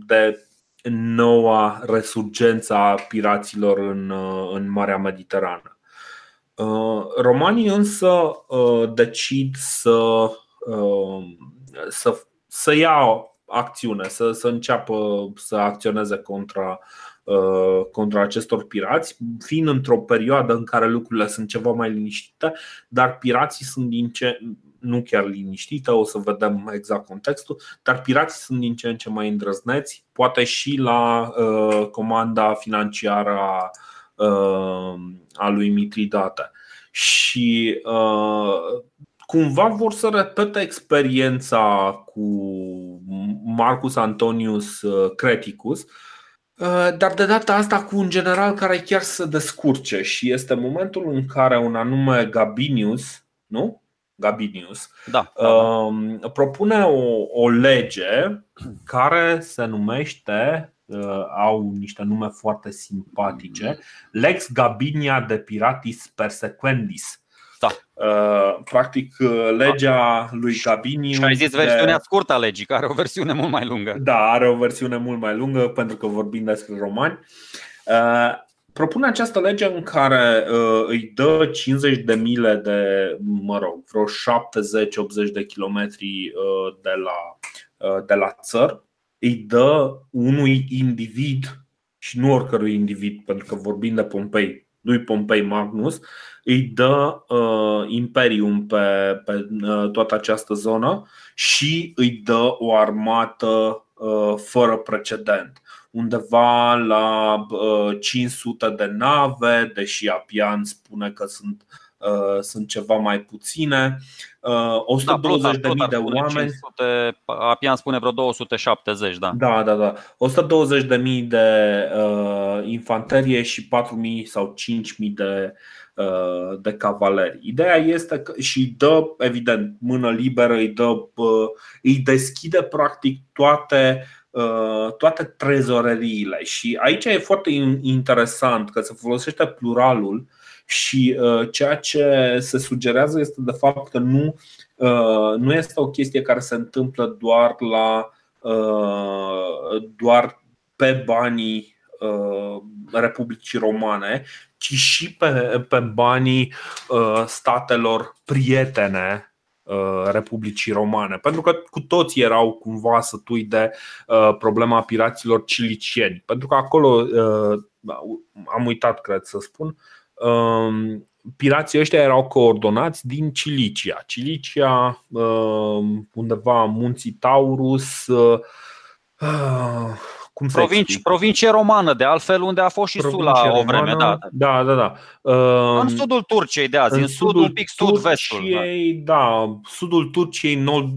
de noua resurgență a piraților în, uh, în Marea Mediterană. Uh, romanii însă decid să să, să ia acțiune, să, să înceapă să acționeze contra, uh, contra acestor pirați, fiind într-o perioadă în care lucrurile sunt ceva mai liniștite, dar pirații sunt din ce nu chiar liniștită, o să vedem exact contextul, dar pirații sunt din ce în ce mai îndrăzneți, poate și la uh, comanda financiară a, uh, a lui Mitridate. Și uh, cumva vor să repete experiența cu Marcus Antonius Creticus, dar de data asta cu un general care chiar să descurce și este momentul în care un anume Gabinius, nu? Gabinius, da, da, da. propune o, o lege care se numește, uh, au niște nume foarte simpatice, Lex Gabinia de Piratis Persequendis. Da. Uh, practic, uh, legea lui Gabinius. Și ai zis versiunea de... scurtă a legii, care are o versiune mult mai lungă. Da, are o versiune mult mai lungă, pentru că vorbim despre romani. Uh, propune această lege în care uh, îi dă 50 de mile de, mă rog, vreo 70-80 de kilometri uh, de la, uh, de la țăr, îi dă unui individ și nu oricărui individ, pentru că vorbim de Pompei, lui Pompei Magnus, îi dă uh, imperium pe, pe uh, toată această zonă și îi dă o armată uh, fără precedent. Undeva la 500 uh, de nave, deși Apian spune că sunt, uh, sunt ceva mai puține. 120 uh, da, de, de oameni. 500, Apian spune vreo 270, da. Da, da, da. 120 de mii de uh, infanterie și 4 mii sau 5 mii de de cavaleri. Ideea este că și dă, evident, mână liberă, îi, dă, îi deschide practic toate Uh, toate trezoreriile și aici e foarte interesant că se folosește pluralul și uh, ceea ce se sugerează este de fapt că nu, uh, nu este o chestie care se întâmplă doar la doar pe banii Republicii Romane, ci și pe, pe banii statelor prietene Uh, Republicii Romane, pentru că cu toții erau cumva sătui de uh, problema piraților cilicieni, pentru că acolo uh, am uitat, cred să spun, um, pirații ăștia erau coordonați din Cilicia. Cilicia, undeva munții Taurus, cum Provinci, provincie romană, de altfel, unde a fost și provincie Sula romană, o vreme. Da, da, da. da. Uh, în sudul Turciei de azi, în, în sudul, sudul pic sud-vestul. Da. da, sudul Turciei nord,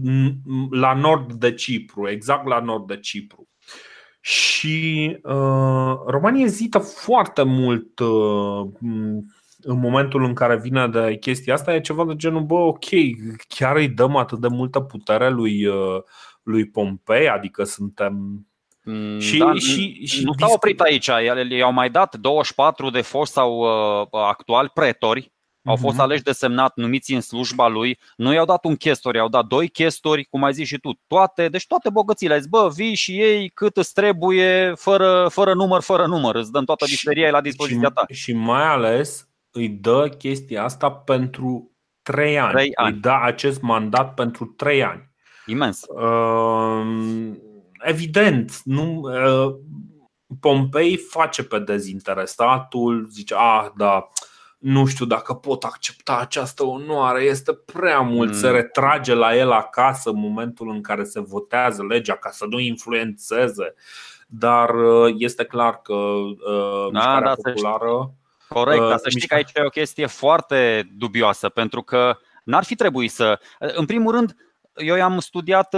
la nord de Cipru, exact la nord de Cipru. Și uh, România ezită foarte mult uh, în momentul în care vine de chestia asta, e ceva de genul, bă, ok, chiar îi dăm atât de multă putere lui, uh, lui Pompei, adică suntem Mm, și, da, și, și nu s-au oprit aici, i-au mai dat 24 de foști sau uh, actuali pretori au fost mhm. aleși de semnat, numiți în slujba lui. Nu i-au dat un chestor, i-au dat doi chestori, cum ai zis și tu. Toate, deci toate bogățiile. Ai zis, bă, vii și ei cât îți trebuie, fără, fără număr, fără număr. Îți dăm toată bisteria la dispoziția ta. Și, și mai ales îi dă chestia asta pentru trei ani. Trei ani. Îi dă acest mandat pentru trei ani. Imens. Uh, evident, nu, uh, Pompei face pe dezinteresatul, zice, ah, da, nu știu dacă pot accepta această onoare, este prea mult, mm. se retrage la el acasă în momentul în care se votează legea ca să nu influențeze, dar uh, este clar că uh, da, mișcarea da, populară. Corect, dar să știi că aici e o chestie foarte dubioasă, pentru că n-ar fi trebuit să. În primul rând, eu i-am studiat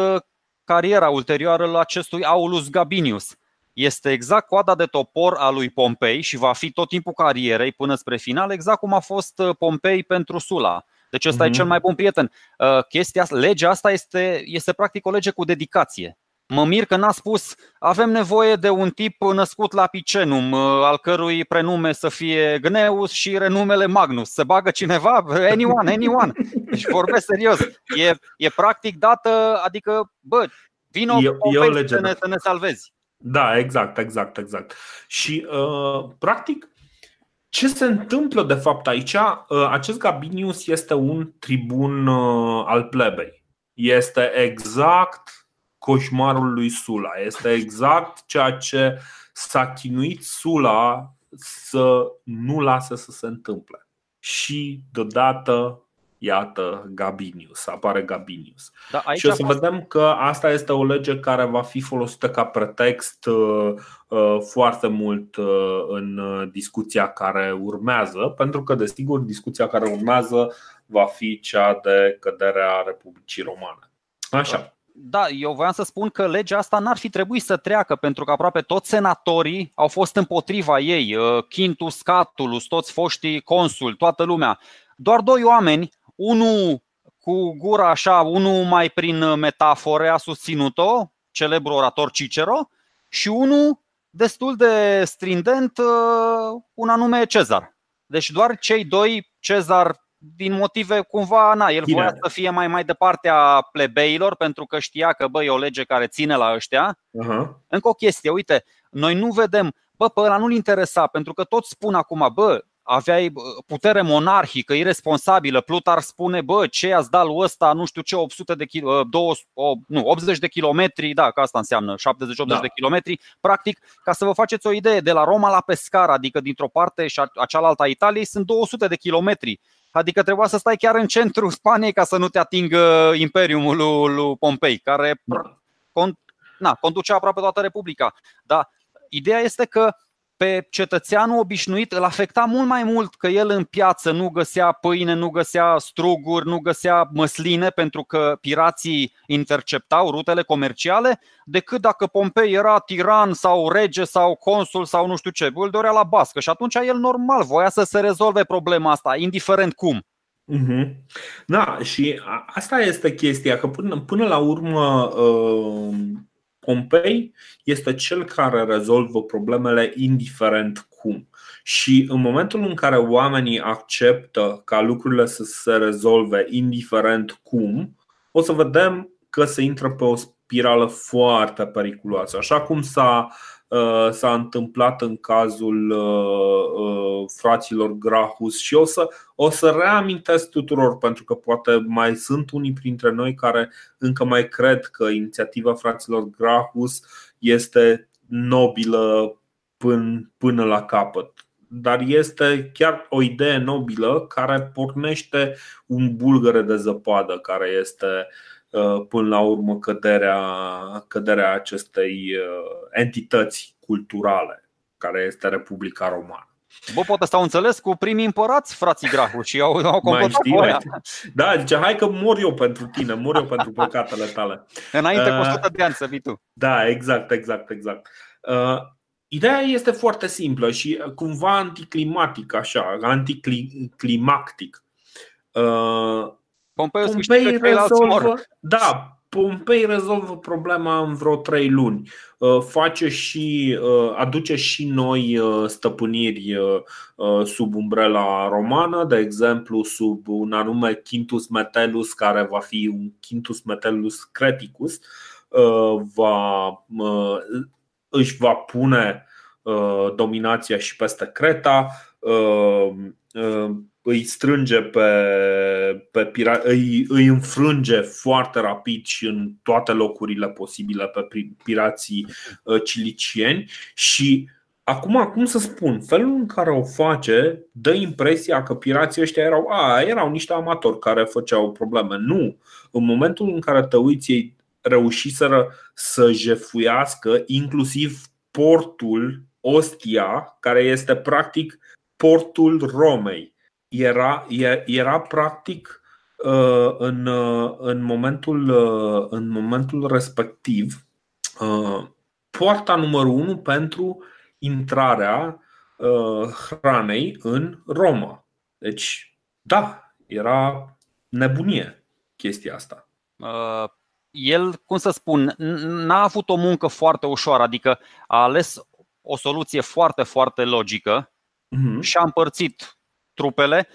cariera ulterioară la acestui Aulus Gabinius. Este exact coada de topor a lui Pompei și va fi tot timpul carierei până spre final, exact cum a fost uh, Pompei pentru Sula. Deci ăsta mm-hmm. e mhm. cel mai bun prieten. Uh, chestia, legea asta este, este practic o lege cu dedicație. Mă mir că n-a spus avem nevoie de un tip născut la Picenum, uh, al cărui prenume să fie Gneus și renumele Magnus. Se bagă cineva? Anyone, anyone. Deci vorbesc serios. E, e practic dată, adică, bă, vino e, e să, ne, să ne salvezi. Da, exact, exact, exact. Și uh, practic ce se întâmplă de fapt aici? Uh, acest Gabinius este un tribun uh, al plebei. Este exact coșmarul lui Sula. Este exact ceea ce s-a chinuit Sula să nu lase să se întâmple. Și deodată iată Gabinius, apare Gabinius. Da, aici și o să fost... vedem că asta este o lege care va fi folosită ca pretext uh, uh, foarte mult uh, în discuția care urmează, pentru că, desigur, discuția care urmează va fi cea de căderea Republicii Romane. Așa. Da, eu voiam să spun că legea asta n-ar fi trebuit să treacă, pentru că aproape toți senatorii au fost împotriva ei. Quintus Catulus, toți foștii consuli, toată lumea. Doar doi oameni unul cu gura așa, unul mai prin metafore a susținut-o, celebru orator Cicero, și unul destul de strident, uh, un anume Cezar. Deci doar cei doi, Cezar din motive cumva, na, el voia să fie mai mai departe a plebeilor pentru că știa că bă, e o lege care ține la ăștia. Uh-huh. Încă o chestie, uite, noi nu vedem, bă, pe ăla nu-l interesa pentru că toți spun acum, bă, aveai putere monarhică, irresponsabilă. Plutar spune, bă, ce ați dat lui ăsta, nu știu ce, 800 de kilo, 200, nu, 80 de kilometri, da, că asta înseamnă 70-80 da. de kilometri. Practic, ca să vă faceți o idee, de la Roma la Pescara, adică dintr-o parte și a cealaltă a Italiei, sunt 200 de kilometri. Adică trebuia să stai chiar în centrul Spaniei ca să nu te atingă imperiumul lui, lui Pompei, care da. con, na, conducea aproape toată Republica. Dar ideea este că pe cetățeanul obișnuit îl afecta mult mai mult că el în piață nu găsea pâine, nu găsea struguri, nu găsea măsline pentru că pirații interceptau rutele comerciale, decât dacă Pompei era tiran sau rege sau consul sau nu știu ce, îl dorea la bască și atunci el normal voia să se rezolve problema asta, indiferent cum. Mm-hmm. Da, și asta este chestia, că până, până la urmă uh Pompei este cel care rezolvă problemele indiferent cum. Și în momentul în care oamenii acceptă ca lucrurile să se rezolve indiferent cum, o să vedem că se intră pe o spirală foarte periculoasă. Așa cum s-a Uh, s-a întâmplat în cazul uh, uh, fraților Grahus și o să, o să reamintesc tuturor pentru că poate mai sunt unii printre noi care încă mai cred că inițiativa fraților Grahus este nobilă până, până la capăt. Dar este chiar o idee nobilă care pornește un bulgăre de zăpadă care este uh, Uh, până la urmă căderea, căderea acestei uh, entități culturale care este Republica Romană. Bă, poate stau înțeles cu primii împărați, frații Grahu și au, au Mai Da, zice, hai că mor eu pentru tine, mor eu pentru păcatele tale. Înainte cu 100 uh, de ani să vii tu. Da, exact, exact, exact. Uh, ideea este foarte simplă și cumva anticlimatic, așa, anticlimactic. Uh, Pompei, Pompei rezolvă, da, Pompei rezolvă problema în vreo trei luni. Uh, face și uh, aduce și noi uh, stăpâniri sub umbrela romană, de exemplu sub un anume Quintus Metellus care va fi un Quintus Metellus Creticus va, își va pune dominația și peste Creta îi strânge pe, pe pira, îi, îi înfrânge foarte rapid și în toate locurile posibile pe pirații uh, cilicieni și Acum, cum să spun, felul în care o face dă impresia că pirații ăștia erau, a, erau niște amatori care făceau probleme. Nu. În momentul în care te uiți, ei reușiseră să jefuiască inclusiv portul Ostia, care este practic portul Romei era, era practic uh, în, uh, în, momentul, uh, în momentul respectiv poarta numărul 1 pentru intrarea hranei în Roma. Deci, da, era nebunie chestia asta. El, cum să spun, n-a avut o muncă foarte ușoară, adică a ales o soluție foarte, foarte logică uh-huh. și a împărțit trupele.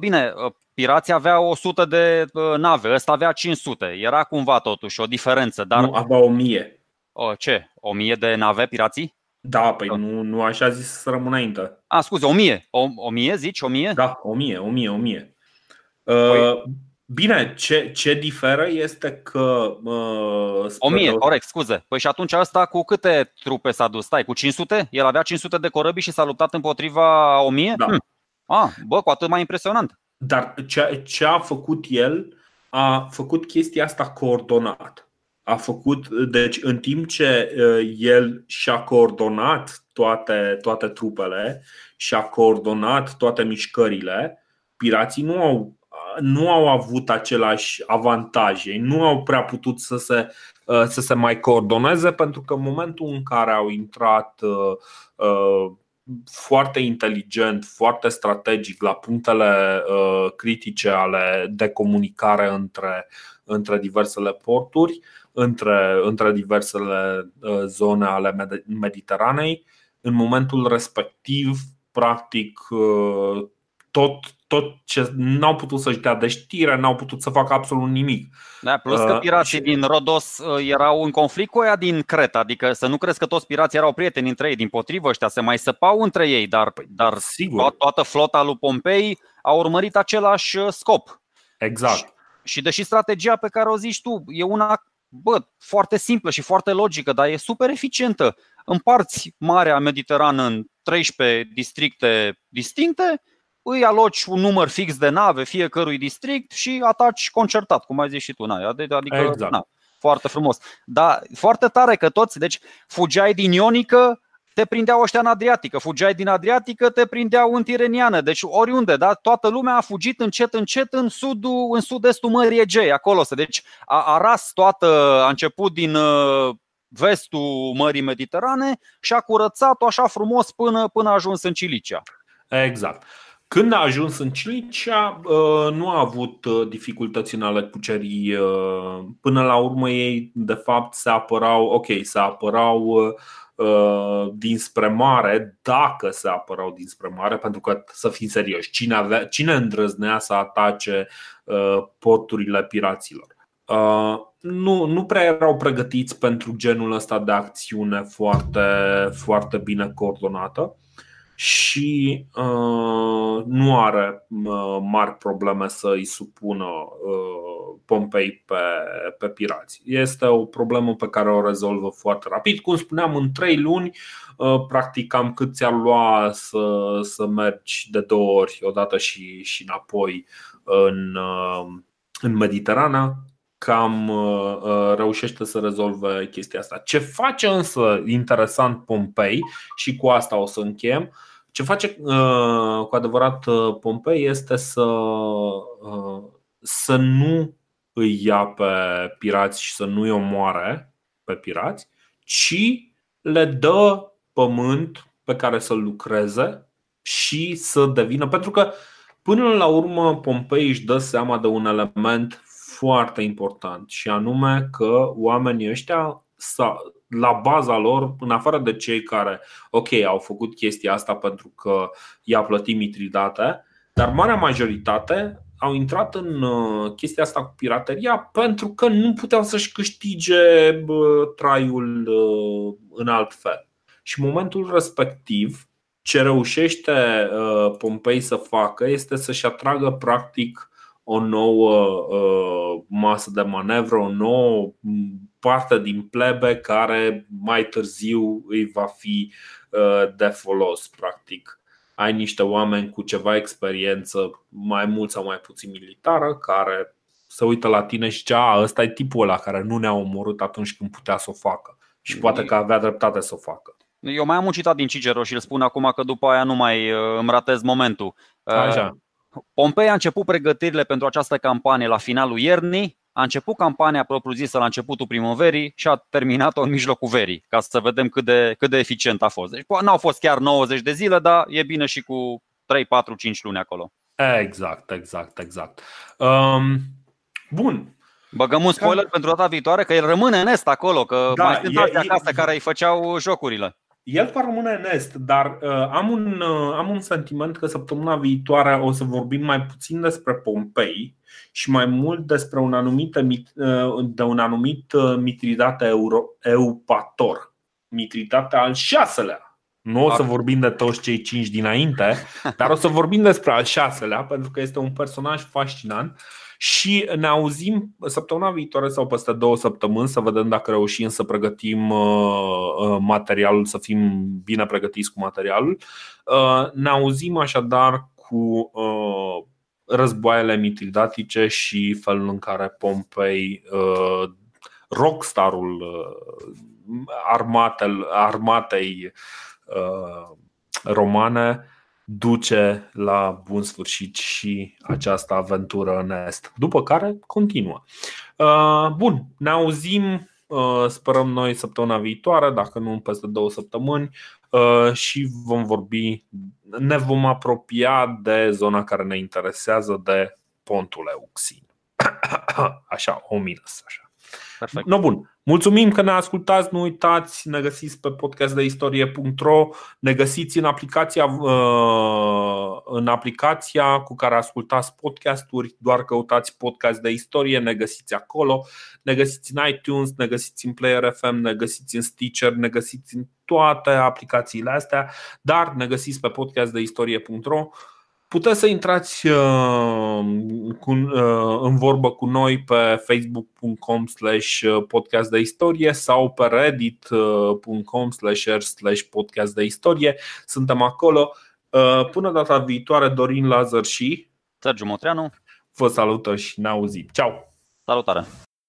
Bine, ă, pirații aveau 100 de ă, nave, ăsta avea 500. Era cumva totuși o diferență. Dar... Nu, avea 1000. O, ce? 1000 de nave pirații? Da, păi nu, nu așa zis să rămână înainte. A, scuze, 1000. O, 1000 zici? 1000? Da, 1000, 1000, 1000. Uh, Bine, ce, ce diferă este că. Uh, 1000, de... corect, scuze. Păi și atunci asta cu câte trupe s-a dus? Stai, cu 500? El avea 500 de corăbii și s-a luptat împotriva 1000? Da. Hm. Ah, bă, cu atât mai impresionant. dar ce, ce a făcut el, a făcut chestia asta coordonat. A făcut, deci în timp ce el și-a coordonat toate, toate trupele și a coordonat toate mișcările, pirații nu au, nu au avut același avantaje, nu au prea putut să se, să se mai coordoneze pentru că în momentul în care au intrat foarte inteligent, foarte strategic la punctele critice ale de comunicare între, între diversele porturi, între, între diversele zone ale Mediteranei, în momentul respectiv, practic, uh, tot, tot ce n-au putut să-și dea de știre, n-au putut să facă absolut nimic. Da, plus că uh, pirații uh, din Rodos uh, erau în conflict cu ea din Creta, adică să nu crezi că toți pirații erau prieteni între ei, din potrivă ăștia se mai săpau între ei, dar, dar Sigur. toată flota lui Pompei a urmărit același scop. Exact. Și, și deși strategia pe care o zici tu e una bă, foarte simplă și foarte logică, dar e super eficientă împarți Marea Mediterană în 13 districte distincte, îi aloci un număr fix de nave fiecărui district și ataci concertat, cum ai zis și tu. Na, adică, exact. na, foarte frumos. Dar foarte tare că toți, deci fugeai din Ionică, te prindeau ăștia în Adriatică, fugeai din Adriatică, te prindeau în Tireniană, deci oriunde, da? toată lumea a fugit încet, încet în, sudul, în sud-estul Mării Egei, acolo. Deci a, a ras toată, a început din uh, vestul Mării Mediterane și a curățat-o așa frumos până, până a ajuns în Cilicia. Exact. Când a ajuns în Cilicia, uh, nu a avut uh, dificultăți în ale cucerii. Uh, până la urmă ei, de fapt, se apărau, ok, se apărau dinspre mare, dacă se apărau dinspre mare, pentru că, să fim serioși, cine, avea, cine îndrăznea să atace porturile piraților? nu, nu prea erau pregătiți pentru genul ăsta de acțiune foarte, foarte bine coordonată și uh, nu are uh, mari probleme să îi supună uh, Pompei pe, pe pirați. Este o problemă pe care o rezolvă foarte rapid. Cum spuneam, în trei luni, uh, practic cam cât ți-ar lua să, să mergi de două ori, odată și, și înapoi în, uh, în Mediterana, cam uh, uh, reușește să rezolve chestia asta. Ce face însă interesant Pompei, și cu asta o să încheiem, ce face uh, cu adevărat Pompei este să, să nu îi ia pe pirați și să nu îi omoare pe pirați, ci le dă pământ pe care să lucreze și să devină. Pentru că, până la urmă, Pompei își dă seama de un element foarte important și anume că oamenii ăștia la baza lor, în afară de cei care, ok, au făcut chestia asta pentru că i-a plătit Mitridate, dar marea majoritate au intrat în uh, chestia asta cu pirateria pentru că nu puteau să-și câștige traiul uh, în alt fel. Și în momentul respectiv, ce reușește uh, Pompei să facă este să-și atragă practic o nouă uh, masă de manevră, o nouă parte din plebe care mai târziu îi va fi uh, de folos, practic. Ai niște oameni cu ceva experiență, mai mult sau mai puțin militară, care se uită la tine și zice, a, ăsta e tipul ăla care nu ne-a omorât atunci când putea să o facă. Și poate că avea dreptate să o facă. Eu mai am un citat din Cicero și îl spun acum că după aia nu mai uh, îmi ratez momentul. Așa. Pompei a început pregătirile pentru această campanie la finalul iernii, a început campania propriu-zisă la începutul primăverii și a terminat-o în mijlocul verii, ca să vedem cât de, cât de eficient a fost. Deci n-au fost chiar 90 de zile, dar e bine și cu 3, 4, 5 luni acolo. Exact, exact, exact. Um, bun. Băgăm un spoiler Cam... pentru data viitoare că el rămâne în est acolo, că da, mai sunt alții acasă e, care îi făceau jocurile. El va rămâne în est, dar uh, am, un, uh, am un sentiment că săptămâna viitoare o să vorbim mai puțin despre Pompei și mai mult despre un anumit, uh, de un anumit uh, Mitridate Euro, Eupator, Mitridate al șaselea. Nu o să vorbim de toți cei cinci dinainte, dar o să vorbim despre al șaselea, pentru că este un personaj fascinant și ne auzim săptămâna viitoare sau peste două săptămâni să vedem dacă reușim să pregătim uh, uh, materialul, să fim bine pregătiți cu materialul. Uh, ne auzim așadar cu războaiele mitridatice și felul în care Pompei, rockstarul armatei romane, duce la bun sfârșit și această aventură în Est, după care continuă. Bun, ne auzim Uh, sperăm noi săptămâna viitoare, dacă nu peste două săptămâni uh, și vom vorbi, ne vom apropia de zona care ne interesează de pontul Euxin. Așa, o minus, așa. Perfect. No, bun. Mulțumim că ne ascultați, nu uitați, ne găsiți pe podcastdeistorie.ro, ne găsiți în aplicația, uh, în aplicația cu care ascultați podcasturi, doar căutați podcast de istorie, ne găsiți acolo, ne găsiți în iTunes, ne găsiți în Player FM, ne găsiți în Stitcher, ne găsiți în toate aplicațiile astea, dar ne găsiți pe podcastdeistorie.ro Puteți să intrați uh, uh, în vorbă cu noi pe facebook.com slash podcast de istorie sau pe reddit.com slash podcast de istorie. Suntem acolo. Uh, până data viitoare, Dorin Lazar și Sergiu Motreanu vă salută și ne auzim. Ciao! Salutare!